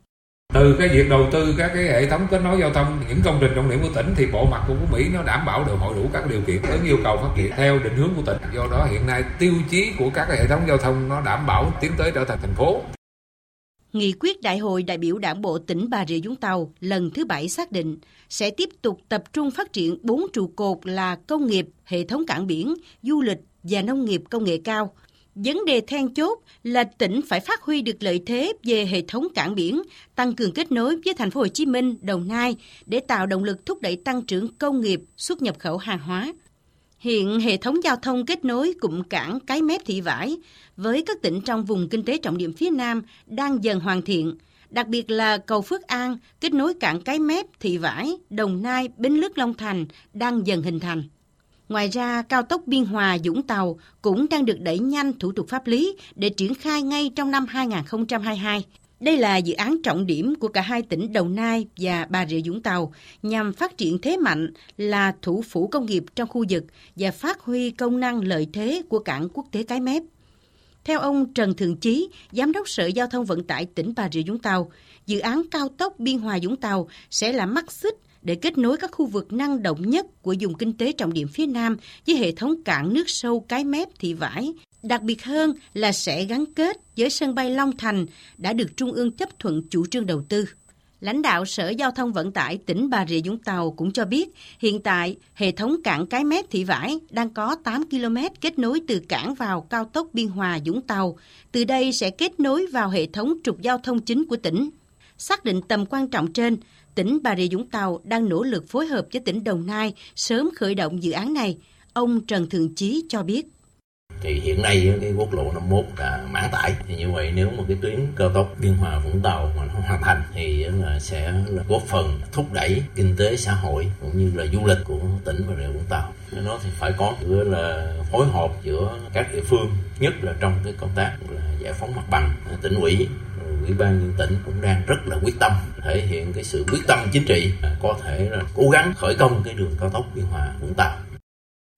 Từ cái việc đầu tư các cái hệ thống kết nối giao thông, những công trình trọng điểm của tỉnh thì bộ mặt của Phú Mỹ nó đảm bảo được hội đủ các điều kiện ứng yêu cầu phát triển theo định hướng của tỉnh. Do đó hiện nay tiêu chí của các cái hệ thống giao thông nó đảm bảo tiến tới trở thành thành phố. Nghị quyết Đại hội đại biểu Đảng bộ tỉnh Bà Rịa Vũng Tàu lần thứ bảy xác định sẽ tiếp tục tập trung phát triển bốn trụ cột là công nghiệp, hệ thống cảng biển, du lịch và nông nghiệp công nghệ cao. Vấn đề then chốt là tỉnh phải phát huy được lợi thế về hệ thống cảng biển, tăng cường kết nối với thành phố Hồ Chí Minh, Đồng Nai để tạo động lực thúc đẩy tăng trưởng công nghiệp, xuất nhập khẩu hàng hóa. Hiện hệ thống giao thông kết nối cụm cảng Cái Mép Thị Vải với các tỉnh trong vùng kinh tế trọng điểm phía Nam đang dần hoàn thiện, đặc biệt là cầu Phước An kết nối cảng Cái Mép, Thị Vải, Đồng Nai, Bến Lức Long Thành đang dần hình thành. Ngoài ra, cao tốc Biên Hòa Dũng Tàu cũng đang được đẩy nhanh thủ tục pháp lý để triển khai ngay trong năm 2022. Đây là dự án trọng điểm của cả hai tỉnh Đồng Nai và Bà Rịa Vũng Tàu nhằm phát triển thế mạnh là thủ phủ công nghiệp trong khu vực và phát huy công năng lợi thế của cảng quốc tế Cái Mép. Theo ông Trần Thường Chí, Giám đốc Sở Giao thông Vận tải tỉnh Bà Rịa Vũng Tàu, dự án cao tốc Biên Hòa Vũng Tàu sẽ là mắt xích để kết nối các khu vực năng động nhất của vùng kinh tế trọng điểm phía Nam với hệ thống cảng nước sâu Cái Mép, Thị Vải. Đặc biệt hơn là sẽ gắn kết với sân bay Long Thành đã được Trung ương chấp thuận chủ trương đầu tư. Lãnh đạo Sở Giao thông Vận tải tỉnh Bà Rịa Vũng Tàu cũng cho biết, hiện tại hệ thống cảng Cái Mép Thị Vải đang có 8 km kết nối từ cảng vào cao tốc Biên Hòa Vũng Tàu. Từ đây sẽ kết nối vào hệ thống trục giao thông chính của tỉnh. Xác định tầm quan trọng trên, tỉnh Bà Rịa Vũng Tàu đang nỗ lực phối hợp với tỉnh Đồng Nai sớm khởi động dự án này. Ông Trần Thường Chí cho biết thì hiện nay cái quốc lộ 51 đã mãn tải thì như vậy nếu một cái tuyến cao tốc biên hòa vũng tàu mà nó hoàn thành thì là sẽ là góp phần thúc đẩy kinh tế xã hội cũng như là du lịch của tỉnh bà rịa vũng tàu nó thì phải có là, phối hợp giữa các địa phương, nhất là trong cái công tác là giải phóng mặt bằng, tỉnh ủy ủy ban nhân tỉnh cũng đang rất là quyết tâm thể hiện cái sự quyết tâm chính trị có thể là cố gắng khởi công cái đường cao tốc biên hòa vũng tàu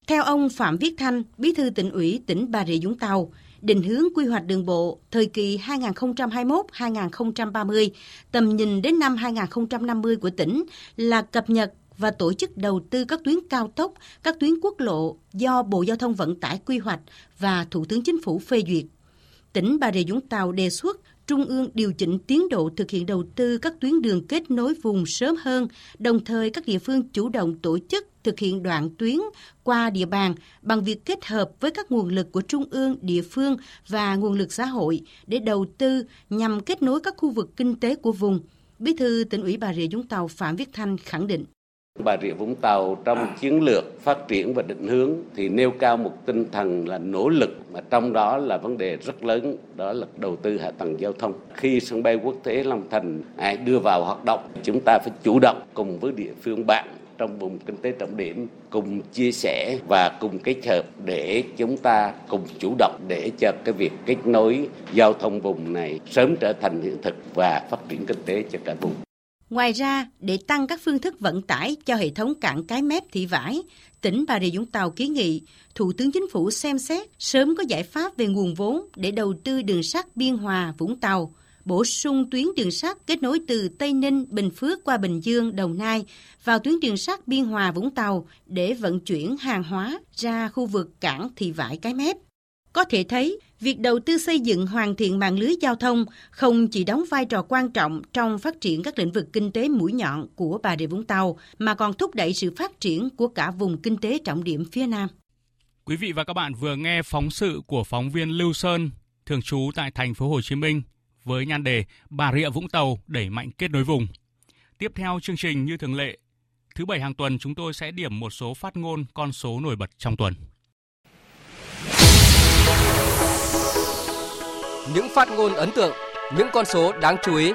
theo ông Phạm Viết Thanh, Bí thư tỉnh ủy tỉnh Bà Rịa Vũng Tàu, định hướng quy hoạch đường bộ thời kỳ 2021-2030, tầm nhìn đến năm 2050 của tỉnh là cập nhật và tổ chức đầu tư các tuyến cao tốc, các tuyến quốc lộ do Bộ Giao thông Vận tải quy hoạch và Thủ tướng Chính phủ phê duyệt. Tỉnh Bà Rịa Vũng Tàu đề xuất Trung ương điều chỉnh tiến độ thực hiện đầu tư các tuyến đường kết nối vùng sớm hơn, đồng thời các địa phương chủ động tổ chức thực hiện đoạn tuyến qua địa bàn bằng việc kết hợp với các nguồn lực của trung ương, địa phương và nguồn lực xã hội để đầu tư nhằm kết nối các khu vực kinh tế của vùng. Bí thư tỉnh ủy Bà Rịa Vũng Tàu Phạm Viết Thanh khẳng định. Bà Rịa Vũng Tàu trong chiến lược phát triển và định hướng thì nêu cao một tinh thần là nỗ lực mà trong đó là vấn đề rất lớn đó là đầu tư hạ tầng giao thông. Khi sân bay quốc tế Long Thành đưa vào hoạt động, chúng ta phải chủ động cùng với địa phương bạn trong vùng kinh tế trọng điểm cùng chia sẻ và cùng kết hợp để chúng ta cùng chủ động để cho cái việc kết nối giao thông vùng này sớm trở thành hiện thực và phát triển kinh tế cho cả vùng. Ngoài ra, để tăng các phương thức vận tải cho hệ thống cảng cái mép thị vải, tỉnh Bà Rịa Vũng Tàu kiến nghị Thủ tướng Chính phủ xem xét sớm có giải pháp về nguồn vốn để đầu tư đường sắt Biên Hòa, Vũng Tàu, bổ sung tuyến đường sắt kết nối từ Tây Ninh, Bình Phước qua Bình Dương, Đồng Nai vào tuyến đường sắt Biên Hòa, Vũng Tàu để vận chuyển hàng hóa ra khu vực cảng Thị Vải Cái Mép. Có thể thấy, việc đầu tư xây dựng hoàn thiện mạng lưới giao thông không chỉ đóng vai trò quan trọng trong phát triển các lĩnh vực kinh tế mũi nhọn của Bà Rịa Vũng Tàu, mà còn thúc đẩy sự phát triển của cả vùng kinh tế trọng điểm phía Nam. Quý vị và các bạn vừa nghe phóng sự của phóng viên Lưu Sơn thường trú tại thành phố Hồ Chí Minh với nhan đề Bà Rịa Vũng Tàu đẩy mạnh kết nối vùng. Tiếp theo chương trình như thường lệ, thứ bảy hàng tuần chúng tôi sẽ điểm một số phát ngôn con số nổi bật trong tuần. Những phát ngôn ấn tượng, những con số đáng chú ý.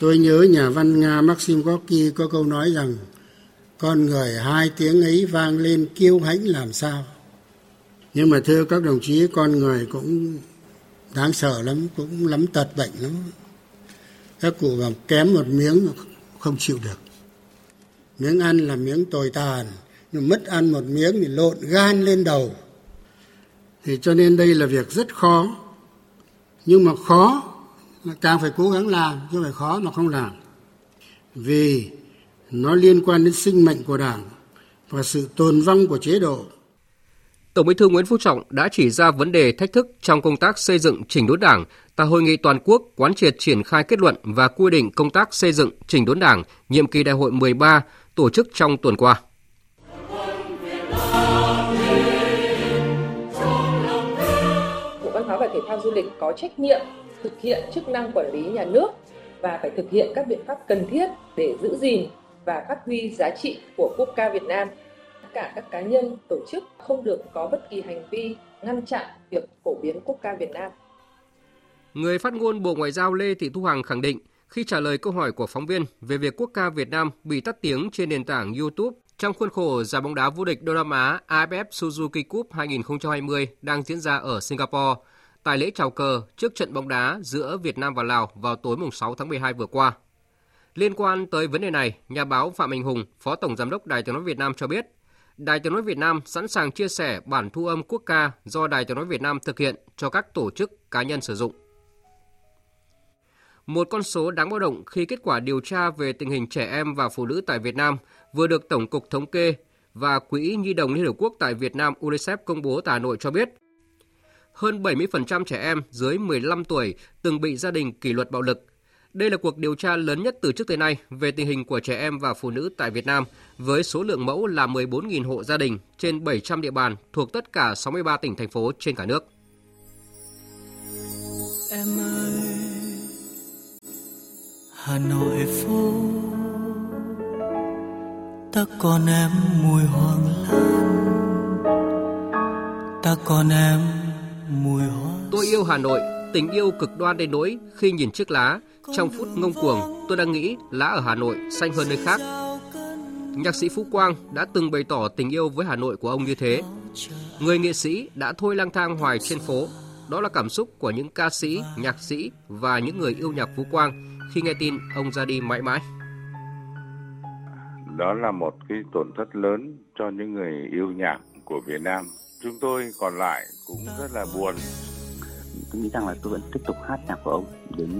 Tôi nhớ nhà văn Nga Maxim Gorky có câu nói rằng con người hai tiếng ấy vang lên kiêu hãnh làm sao. Nhưng mà thưa các đồng chí con người cũng đáng sợ lắm, cũng lắm tật bệnh lắm. Các cụ bảo kém một miếng không chịu được. Miếng ăn là miếng tồi tàn, nhưng mất ăn một miếng thì lộn gan lên đầu thì cho nên đây là việc rất khó. Nhưng mà khó là càng phải cố gắng làm, chứ phải khó mà không làm. Vì nó liên quan đến sinh mệnh của đảng và sự tồn vong của chế độ. Tổng Bí thư Nguyễn Phú Trọng đã chỉ ra vấn đề thách thức trong công tác xây dựng chỉnh đốn Đảng, tại hội nghị toàn quốc quán triệt triển khai kết luận và quy định công tác xây dựng chỉnh đốn Đảng, nhiệm kỳ đại hội 13 tổ chức trong tuần qua. Thể thao Du lịch có trách nhiệm thực hiện chức năng quản lý nhà nước và phải thực hiện các biện pháp cần thiết để giữ gìn và phát huy giá trị của quốc ca Việt Nam. Tất cả các cá nhân, tổ chức không được có bất kỳ hành vi ngăn chặn việc phổ biến quốc ca Việt Nam. Người phát ngôn Bộ Ngoại giao Lê Thị Thu Hằng khẳng định khi trả lời câu hỏi của phóng viên về việc quốc ca Việt Nam bị tắt tiếng trên nền tảng YouTube trong khuôn khổ giải bóng đá vô địch Đông Nam Á AFF Suzuki Cup 2020 đang diễn ra ở Singapore, tại lễ chào cờ trước trận bóng đá giữa Việt Nam và Lào vào tối 6 tháng 12 vừa qua. Liên quan tới vấn đề này, nhà báo Phạm Minh Hùng, Phó Tổng Giám đốc Đài tiếng nói Việt Nam cho biết, Đài tiếng nói Việt Nam sẵn sàng chia sẻ bản thu âm quốc ca do Đài tiếng nói Việt Nam thực hiện cho các tổ chức cá nhân sử dụng. Một con số đáng báo động khi kết quả điều tra về tình hình trẻ em và phụ nữ tại Việt Nam vừa được Tổng cục Thống kê và Quỹ Nhi đồng Liên Hợp Quốc tại Việt Nam UNICEF công bố tại Hà Nội cho biết, hơn 70% trẻ em dưới 15 tuổi từng bị gia đình kỷ luật bạo lực. Đây là cuộc điều tra lớn nhất từ trước tới nay về tình hình của trẻ em và phụ nữ tại Việt Nam, với số lượng mẫu là 14.000 hộ gia đình trên 700 địa bàn thuộc tất cả 63 tỉnh thành phố trên cả nước. Em ơi, Hà Nội phố ta còn em mùi hoàng lan ta còn em tôi yêu Hà Nội tình yêu cực đoan đến nỗi khi nhìn chiếc lá trong phút ngông cuồng tôi đang nghĩ lá ở Hà Nội xanh hơn nơi khác nhạc sĩ Phú Quang đã từng bày tỏ tình yêu với Hà Nội của ông như thế người nghệ sĩ đã thôi lang thang hoài trên phố đó là cảm xúc của những ca sĩ, nhạc sĩ và những người yêu nhạc Phú Quang khi nghe tin ông ra đi mãi mãi. Đó là một cái tổn thất lớn cho những người yêu nhạc của Việt Nam. Chúng tôi còn lại cũng rất là buồn. Tôi nghĩ rằng là tôi vẫn tiếp tục hát nhạc của ông đến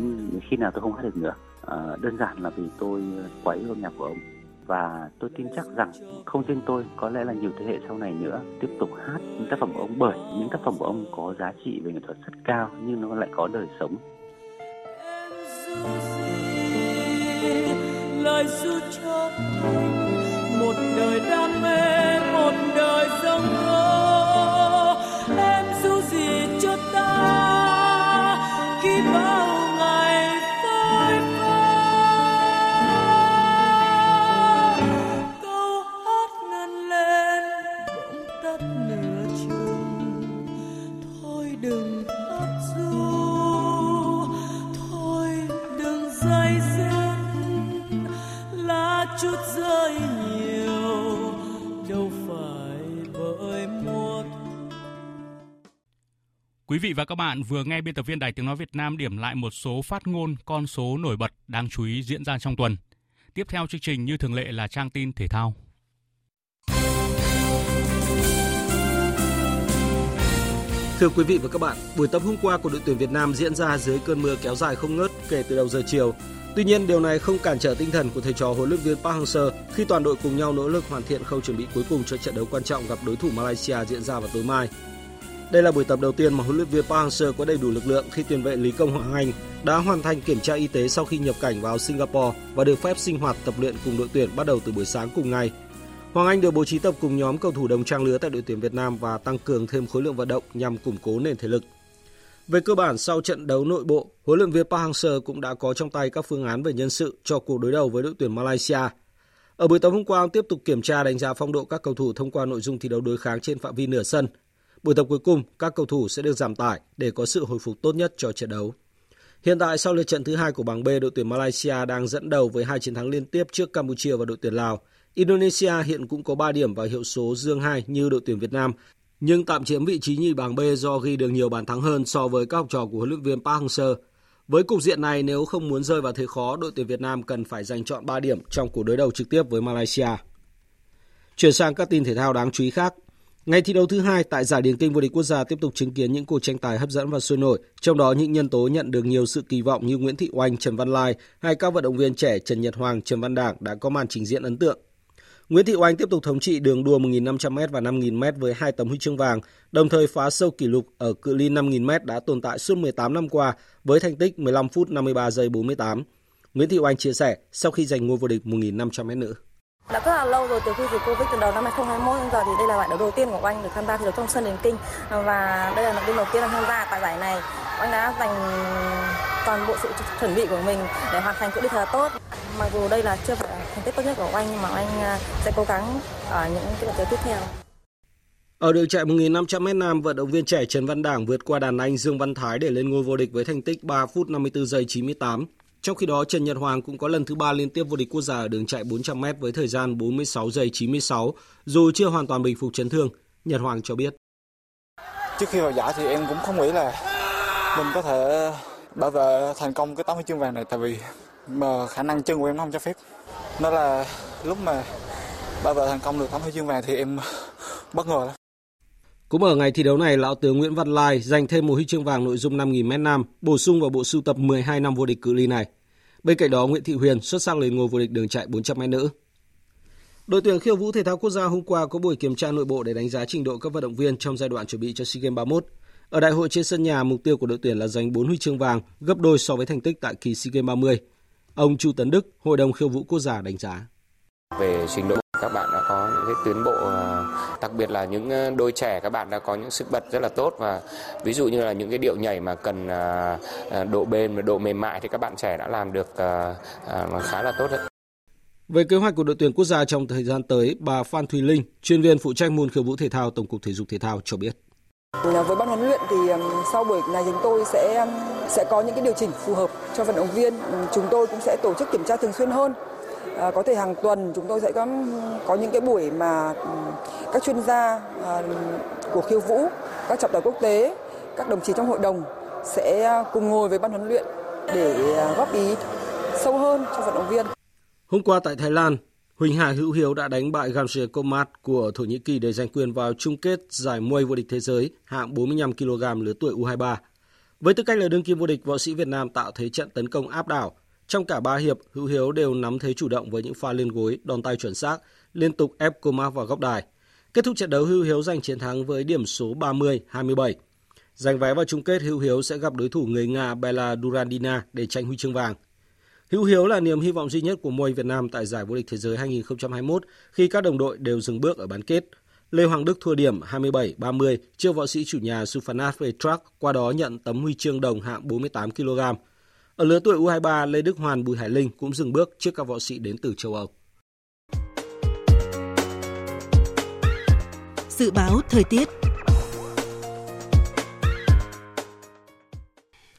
khi nào tôi không hát được nữa. À, đơn giản là vì tôi quá yêu nhạc của ông và tôi tin chắc rằng không riêng tôi có lẽ là nhiều thế hệ sau này nữa tiếp tục hát những tác phẩm của ông bởi những tác phẩm của ông có giá trị về nghệ thuật rất cao nhưng nó lại có đời sống lời ru cho một đời đam mê một đời dâng thơ em dù gì cho ta. Khi bao Quý vị và các bạn vừa nghe biên tập viên Đài Tiếng Nói Việt Nam điểm lại một số phát ngôn, con số nổi bật đáng chú ý diễn ra trong tuần. Tiếp theo chương trình như thường lệ là trang tin thể thao. Thưa quý vị và các bạn, buổi tập hôm qua của đội tuyển Việt Nam diễn ra dưới cơn mưa kéo dài không ngớt kể từ đầu giờ chiều. Tuy nhiên, điều này không cản trở tinh thần của thầy trò huấn luyện viên Park Hang-seo khi toàn đội cùng nhau nỗ lực hoàn thiện khâu chuẩn bị cuối cùng cho trận đấu quan trọng gặp đối thủ Malaysia diễn ra vào tối mai. Đây là buổi tập đầu tiên mà huấn luyện viên Park Hang-seo có đầy đủ lực lượng khi tiền vệ Lý Công Hoàng Anh đã hoàn thành kiểm tra y tế sau khi nhập cảnh vào Singapore và được phép sinh hoạt tập luyện cùng đội tuyển bắt đầu từ buổi sáng cùng ngày. Hoàng Anh được bố trí tập cùng nhóm cầu thủ đồng trang lứa tại đội tuyển Việt Nam và tăng cường thêm khối lượng vận động nhằm củng cố nền thể lực. Về cơ bản sau trận đấu nội bộ, huấn luyện viên Park Hang-seo cũng đã có trong tay các phương án về nhân sự cho cuộc đối đầu với đội tuyển Malaysia. Ở buổi tối hôm qua, ông tiếp tục kiểm tra đánh giá phong độ các cầu thủ thông qua nội dung thi đấu đối kháng trên phạm vi nửa sân. Buổi tập cuối cùng, các cầu thủ sẽ được giảm tải để có sự hồi phục tốt nhất cho trận đấu. Hiện tại sau lượt trận thứ hai của bảng B, đội tuyển Malaysia đang dẫn đầu với hai chiến thắng liên tiếp trước Campuchia và đội tuyển Lào. Indonesia hiện cũng có 3 điểm và hiệu số dương 2 như đội tuyển Việt Nam, nhưng tạm chiếm vị trí nhì bảng B do ghi được nhiều bàn thắng hơn so với các học trò của huấn luyện viên Park Hang-seo. Với cục diện này, nếu không muốn rơi vào thế khó, đội tuyển Việt Nam cần phải giành chọn 3 điểm trong cuộc đối đầu trực tiếp với Malaysia. Chuyển sang các tin thể thao đáng chú ý khác. Ngày thi đấu thứ hai tại giải điền kinh vô địch quốc gia tiếp tục chứng kiến những cuộc tranh tài hấp dẫn và sôi nổi, trong đó những nhân tố nhận được nhiều sự kỳ vọng như Nguyễn Thị Oanh, Trần Văn Lai hay các vận động viên trẻ Trần Nhật Hoàng, Trần Văn Đảng đã có màn trình diễn ấn tượng. Nguyễn Thị Oanh tiếp tục thống trị đường đua 1.500m và 5.000m với hai tấm huy chương vàng, đồng thời phá sâu kỷ lục ở cự ly 5.000m đã tồn tại suốt 18 năm qua với thành tích 15 phút 53 giây 48. Nguyễn Thị Oanh chia sẻ sau khi giành ngôi vô địch 1.500m nữ. Đã rất là lâu rồi từ khi dịch Covid từ đầu năm 2021 đến giờ thì đây là giải đấu đầu tiên của anh được tham gia thi đấu trong sân điền kinh và đây là lần đầu tiên anh tham gia tại giải này. Anh đã dành toàn bộ sự chuẩn bị của mình để hoàn thành cự ly thật là tốt. Mặc dù đây là chưa phải thành tích tốt nhất của anh, nhưng mà anh à, sẽ cố gắng ở những cái trận tiếp theo. Ở đường chạy 1.500m nam, vận động viên trẻ Trần Văn Đảng vượt qua đàn anh Dương Văn Thái để lên ngôi vô địch với thành tích 3 phút 54 giây 98. Trong khi đó, Trần Nhật Hoàng cũng có lần thứ ba liên tiếp vô địch quốc gia ở đường chạy 400m với thời gian 46 giây 96, dù chưa hoàn toàn bình phục chấn thương. Nhật Hoàng cho biết. Trước khi vào giải thì em cũng không nghĩ là mình có thể bảo vệ thành công cái tấm huy chương vàng này tại vì mà khả năng chân của em nó không cho phép. Nó là lúc mà bảo vệ thành công được tấm huy chương vàng thì em bất ngờ lắm. Cũng ở ngày thi đấu này, lão tướng Nguyễn Văn Lai giành thêm một huy chương vàng nội dung 5.000m nam, bổ sung vào bộ sưu tập 12 năm vô địch cự ly này. Bên cạnh đó, Nguyễn Thị Huyền xuất sắc lên ngôi vô địch đường chạy 400m nữ. Đội tuyển khiêu vũ thể thao quốc gia hôm qua có buổi kiểm tra nội bộ để đánh giá trình độ các vận động viên trong giai đoạn chuẩn bị cho SEA Games 31. Ở đại hội trên sân nhà, mục tiêu của đội tuyển là giành 4 huy chương vàng, gấp đôi so với thành tích tại kỳ SEA Games 30. Ông Chu Tấn Đức, Hội đồng khiêu vũ quốc gia đánh giá. Về trình độ các bạn đã có những cái tiến bộ ờ, đặc biệt là những ờ, đôi trẻ các bạn đã có những sức bật rất là tốt và ví dụ như là những cái điệu nhảy mà cần ờ, độ bền và độ mềm mại thì các bạn trẻ đã làm được khá là tốt đấy. Về kế hoạch của đội tuyển quốc gia trong thời gian tới, bà Phan Thùy Linh, chuyên viên phụ trách môn khiêu vũ thể thao Tổng cục Thể dục Thể thao cho biết. Với ban huấn luyện thì sau buổi này chúng tôi sẽ sẽ có những cái điều chỉnh phù hợp cho vận động viên. Chúng tôi cũng sẽ tổ chức kiểm tra thường xuyên hơn À, có thể hàng tuần chúng tôi sẽ có có những cái buổi mà ừ, các chuyên gia à, của khiêu vũ, các trọng tài quốc tế, các đồng chí trong hội đồng sẽ ờ, cùng ngồi với ban huấn luyện để góp ý sâu hơn cho vận động viên. Hôm qua tại Thái Lan, Huỳnh Hà Hữu Hiếu đã đánh bại Gamze Komat của Thổ Nhĩ Kỳ để giành quyền vào chung kết giải muay vô địch thế giới hạng 45 kg lứa tuổi U23. Với tư cách là đương kim vô địch, võ sĩ Việt Nam tạo thế trận tấn công áp đảo, trong cả ba hiệp, Hữu Hiếu đều nắm thế chủ động với những pha lên gối, đòn tay chuẩn xác, liên tục ép Comac vào góc đài. Kết thúc trận đấu, Hữu Hiếu giành chiến thắng với điểm số 30-27. Giành vé vào chung kết, Hữu Hiếu sẽ gặp đối thủ người Nga Bela Durandina để tranh huy chương vàng. Hữu Hiếu là niềm hy vọng duy nhất của môi Việt Nam tại giải vô địch thế giới 2021 khi các đồng đội đều dừng bước ở bán kết. Lê Hoàng Đức thua điểm 27-30 trước võ sĩ chủ nhà Sufanat Vetrak, qua đó nhận tấm huy chương đồng hạng 48 kg. Ở lứa tuổi U23, Lê Đức Hoàn, Bùi Hải Linh cũng dừng bước trước các võ sĩ đến từ châu Âu. Dự báo thời tiết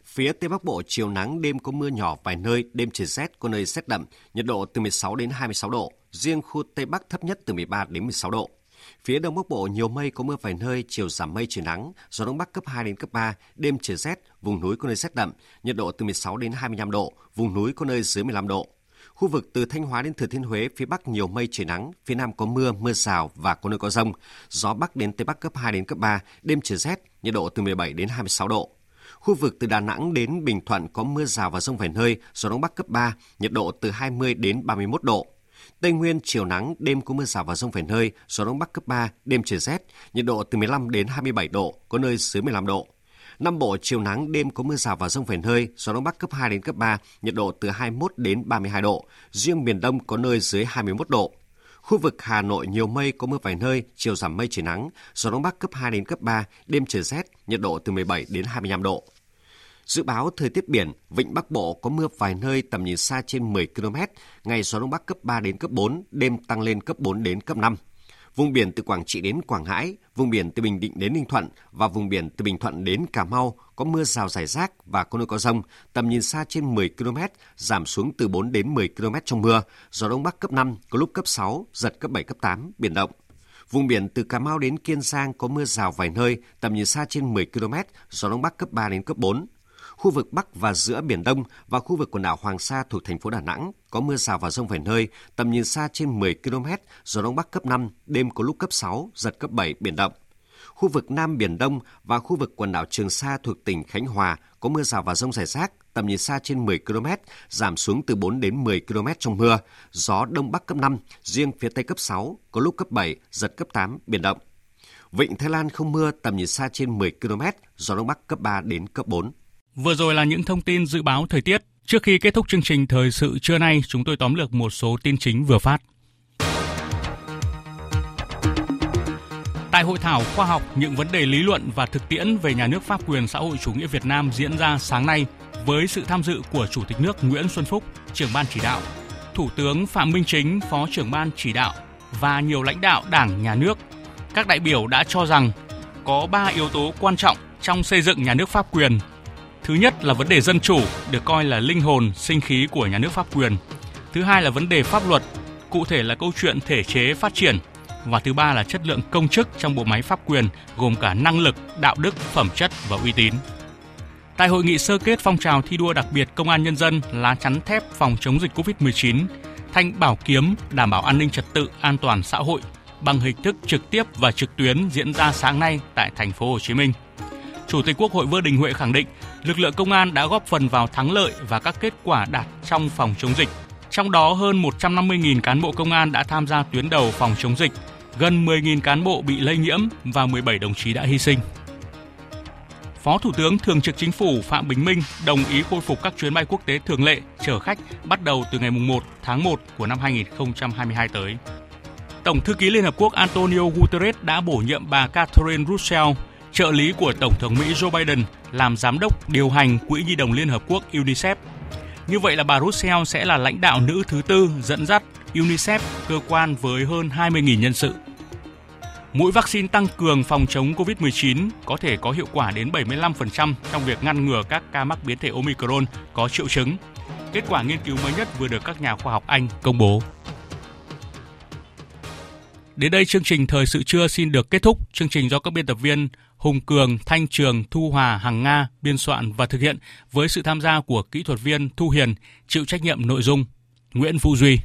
Phía Tây Bắc Bộ chiều nắng, đêm có mưa nhỏ vài nơi, đêm trời rét, có nơi rét đậm, nhiệt độ từ 16 đến 26 độ, riêng khu Tây Bắc thấp nhất từ 13 đến 16 độ. Phía Đông Bắc Bộ nhiều mây có mưa vài nơi, chiều giảm mây trời nắng, gió Đông Bắc cấp 2 đến cấp 3, đêm trời rét, vùng núi có nơi rét đậm, nhiệt độ từ 16 đến 25 độ, vùng núi có nơi dưới 15 độ. Khu vực từ Thanh Hóa đến Thừa Thiên Huế, phía Bắc nhiều mây trời nắng, phía Nam có mưa, mưa rào và có nơi có rông. Gió Bắc đến Tây Bắc cấp 2 đến cấp 3, đêm trời rét, nhiệt độ từ 17 đến 26 độ. Khu vực từ Đà Nẵng đến Bình Thuận có mưa rào và rông vài nơi, gió Đông Bắc cấp 3, nhiệt độ từ 20 đến 31 độ. Tây Nguyên chiều nắng, đêm có mưa rào và rông vài nơi, gió đông bắc cấp 3, đêm trời rét, nhiệt độ từ 15 đến 27 độ, có nơi dưới 15 độ. Nam Bộ chiều nắng, đêm có mưa rào và rông vài nơi, gió đông bắc cấp 2 đến cấp 3, nhiệt độ từ 21 đến 32 độ. Riêng miền Đông có nơi dưới 21 độ. Khu vực Hà Nội nhiều mây có mưa vài nơi, chiều giảm mây trời nắng, gió đông bắc cấp 2 đến cấp 3, đêm trời rét, nhiệt độ từ 17 đến 25 độ. Dự báo thời tiết biển, vịnh Bắc Bộ có mưa vài nơi tầm nhìn xa trên 10 km, ngày gió đông bắc cấp 3 đến cấp 4, đêm tăng lên cấp 4 đến cấp 5. Vùng biển từ Quảng Trị đến Quảng Ngãi, vùng biển từ Bình Định đến Ninh Thuận và vùng biển từ Bình Thuận đến Cà Mau có mưa rào rải rác và có nơi có rông, tầm nhìn xa trên 10 km, giảm xuống từ 4 đến 10 km trong mưa, gió đông bắc cấp 5, có lúc cấp 6, giật cấp 7 cấp 8, biển động. Vùng biển từ Cà Mau đến Kiên Giang có mưa rào vài nơi, tầm nhìn xa trên 10 km, gió đông bắc cấp 3 đến cấp 4, khu vực Bắc và giữa Biển Đông và khu vực quần đảo Hoàng Sa thuộc thành phố Đà Nẵng có mưa rào và rông vài nơi, tầm nhìn xa trên 10 km, gió Đông Bắc cấp 5, đêm có lúc cấp 6, giật cấp 7, biển động. Khu vực Nam Biển Đông và khu vực quần đảo Trường Sa thuộc tỉnh Khánh Hòa có mưa rào và rông rải rác, tầm nhìn xa trên 10 km, giảm xuống từ 4 đến 10 km trong mưa, gió Đông Bắc cấp 5, riêng phía Tây cấp 6, có lúc cấp 7, giật cấp 8, biển động. Vịnh Thái Lan không mưa, tầm nhìn xa trên 10 km, gió Đông Bắc cấp 3 đến cấp 4. Vừa rồi là những thông tin dự báo thời tiết. Trước khi kết thúc chương trình thời sự trưa nay, chúng tôi tóm lược một số tin chính vừa phát. Tại hội thảo khoa học những vấn đề lý luận và thực tiễn về nhà nước pháp quyền xã hội chủ nghĩa Việt Nam diễn ra sáng nay với sự tham dự của Chủ tịch nước Nguyễn Xuân Phúc, trưởng ban chỉ đạo, Thủ tướng Phạm Minh Chính, Phó trưởng ban chỉ đạo và nhiều lãnh đạo Đảng, Nhà nước. Các đại biểu đã cho rằng có 3 yếu tố quan trọng trong xây dựng nhà nước pháp quyền Thứ nhất là vấn đề dân chủ, được coi là linh hồn, sinh khí của nhà nước pháp quyền. Thứ hai là vấn đề pháp luật, cụ thể là câu chuyện thể chế phát triển. Và thứ ba là chất lượng công chức trong bộ máy pháp quyền, gồm cả năng lực, đạo đức, phẩm chất và uy tín. Tại hội nghị sơ kết phong trào thi đua đặc biệt Công an Nhân dân lá chắn thép phòng chống dịch COVID-19, Thanh Bảo Kiếm đảm bảo an ninh trật tự, an toàn xã hội bằng hình thức trực tiếp và trực tuyến diễn ra sáng nay tại thành phố Hồ Chí Minh. Chủ tịch Quốc hội Vương Đình Huệ khẳng định lực lượng công an đã góp phần vào thắng lợi và các kết quả đạt trong phòng chống dịch. Trong đó hơn 150.000 cán bộ công an đã tham gia tuyến đầu phòng chống dịch, gần 10.000 cán bộ bị lây nhiễm và 17 đồng chí đã hy sinh. Phó Thủ tướng Thường trực Chính phủ Phạm Bình Minh đồng ý khôi phục các chuyến bay quốc tế thường lệ chở khách bắt đầu từ ngày 1 tháng 1 của năm 2022 tới. Tổng thư ký Liên Hợp Quốc Antonio Guterres đã bổ nhiệm bà Catherine Russell trợ lý của Tổng thống Mỹ Joe Biden làm giám đốc điều hành Quỹ Nhi đồng Liên Hợp Quốc UNICEF. Như vậy là bà Russell sẽ là lãnh đạo nữ thứ tư dẫn dắt UNICEF, cơ quan với hơn 20.000 nhân sự. Mũi vaccine tăng cường phòng chống COVID-19 có thể có hiệu quả đến 75% trong việc ngăn ngừa các ca mắc biến thể Omicron có triệu chứng. Kết quả nghiên cứu mới nhất vừa được các nhà khoa học Anh công bố. Đến đây chương trình Thời sự trưa xin được kết thúc. Chương trình do các biên tập viên Hùng Cường, Thanh Trường, Thu Hòa, Hằng Nga biên soạn và thực hiện với sự tham gia của kỹ thuật viên Thu Hiền, chịu trách nhiệm nội dung Nguyễn Vũ Duy.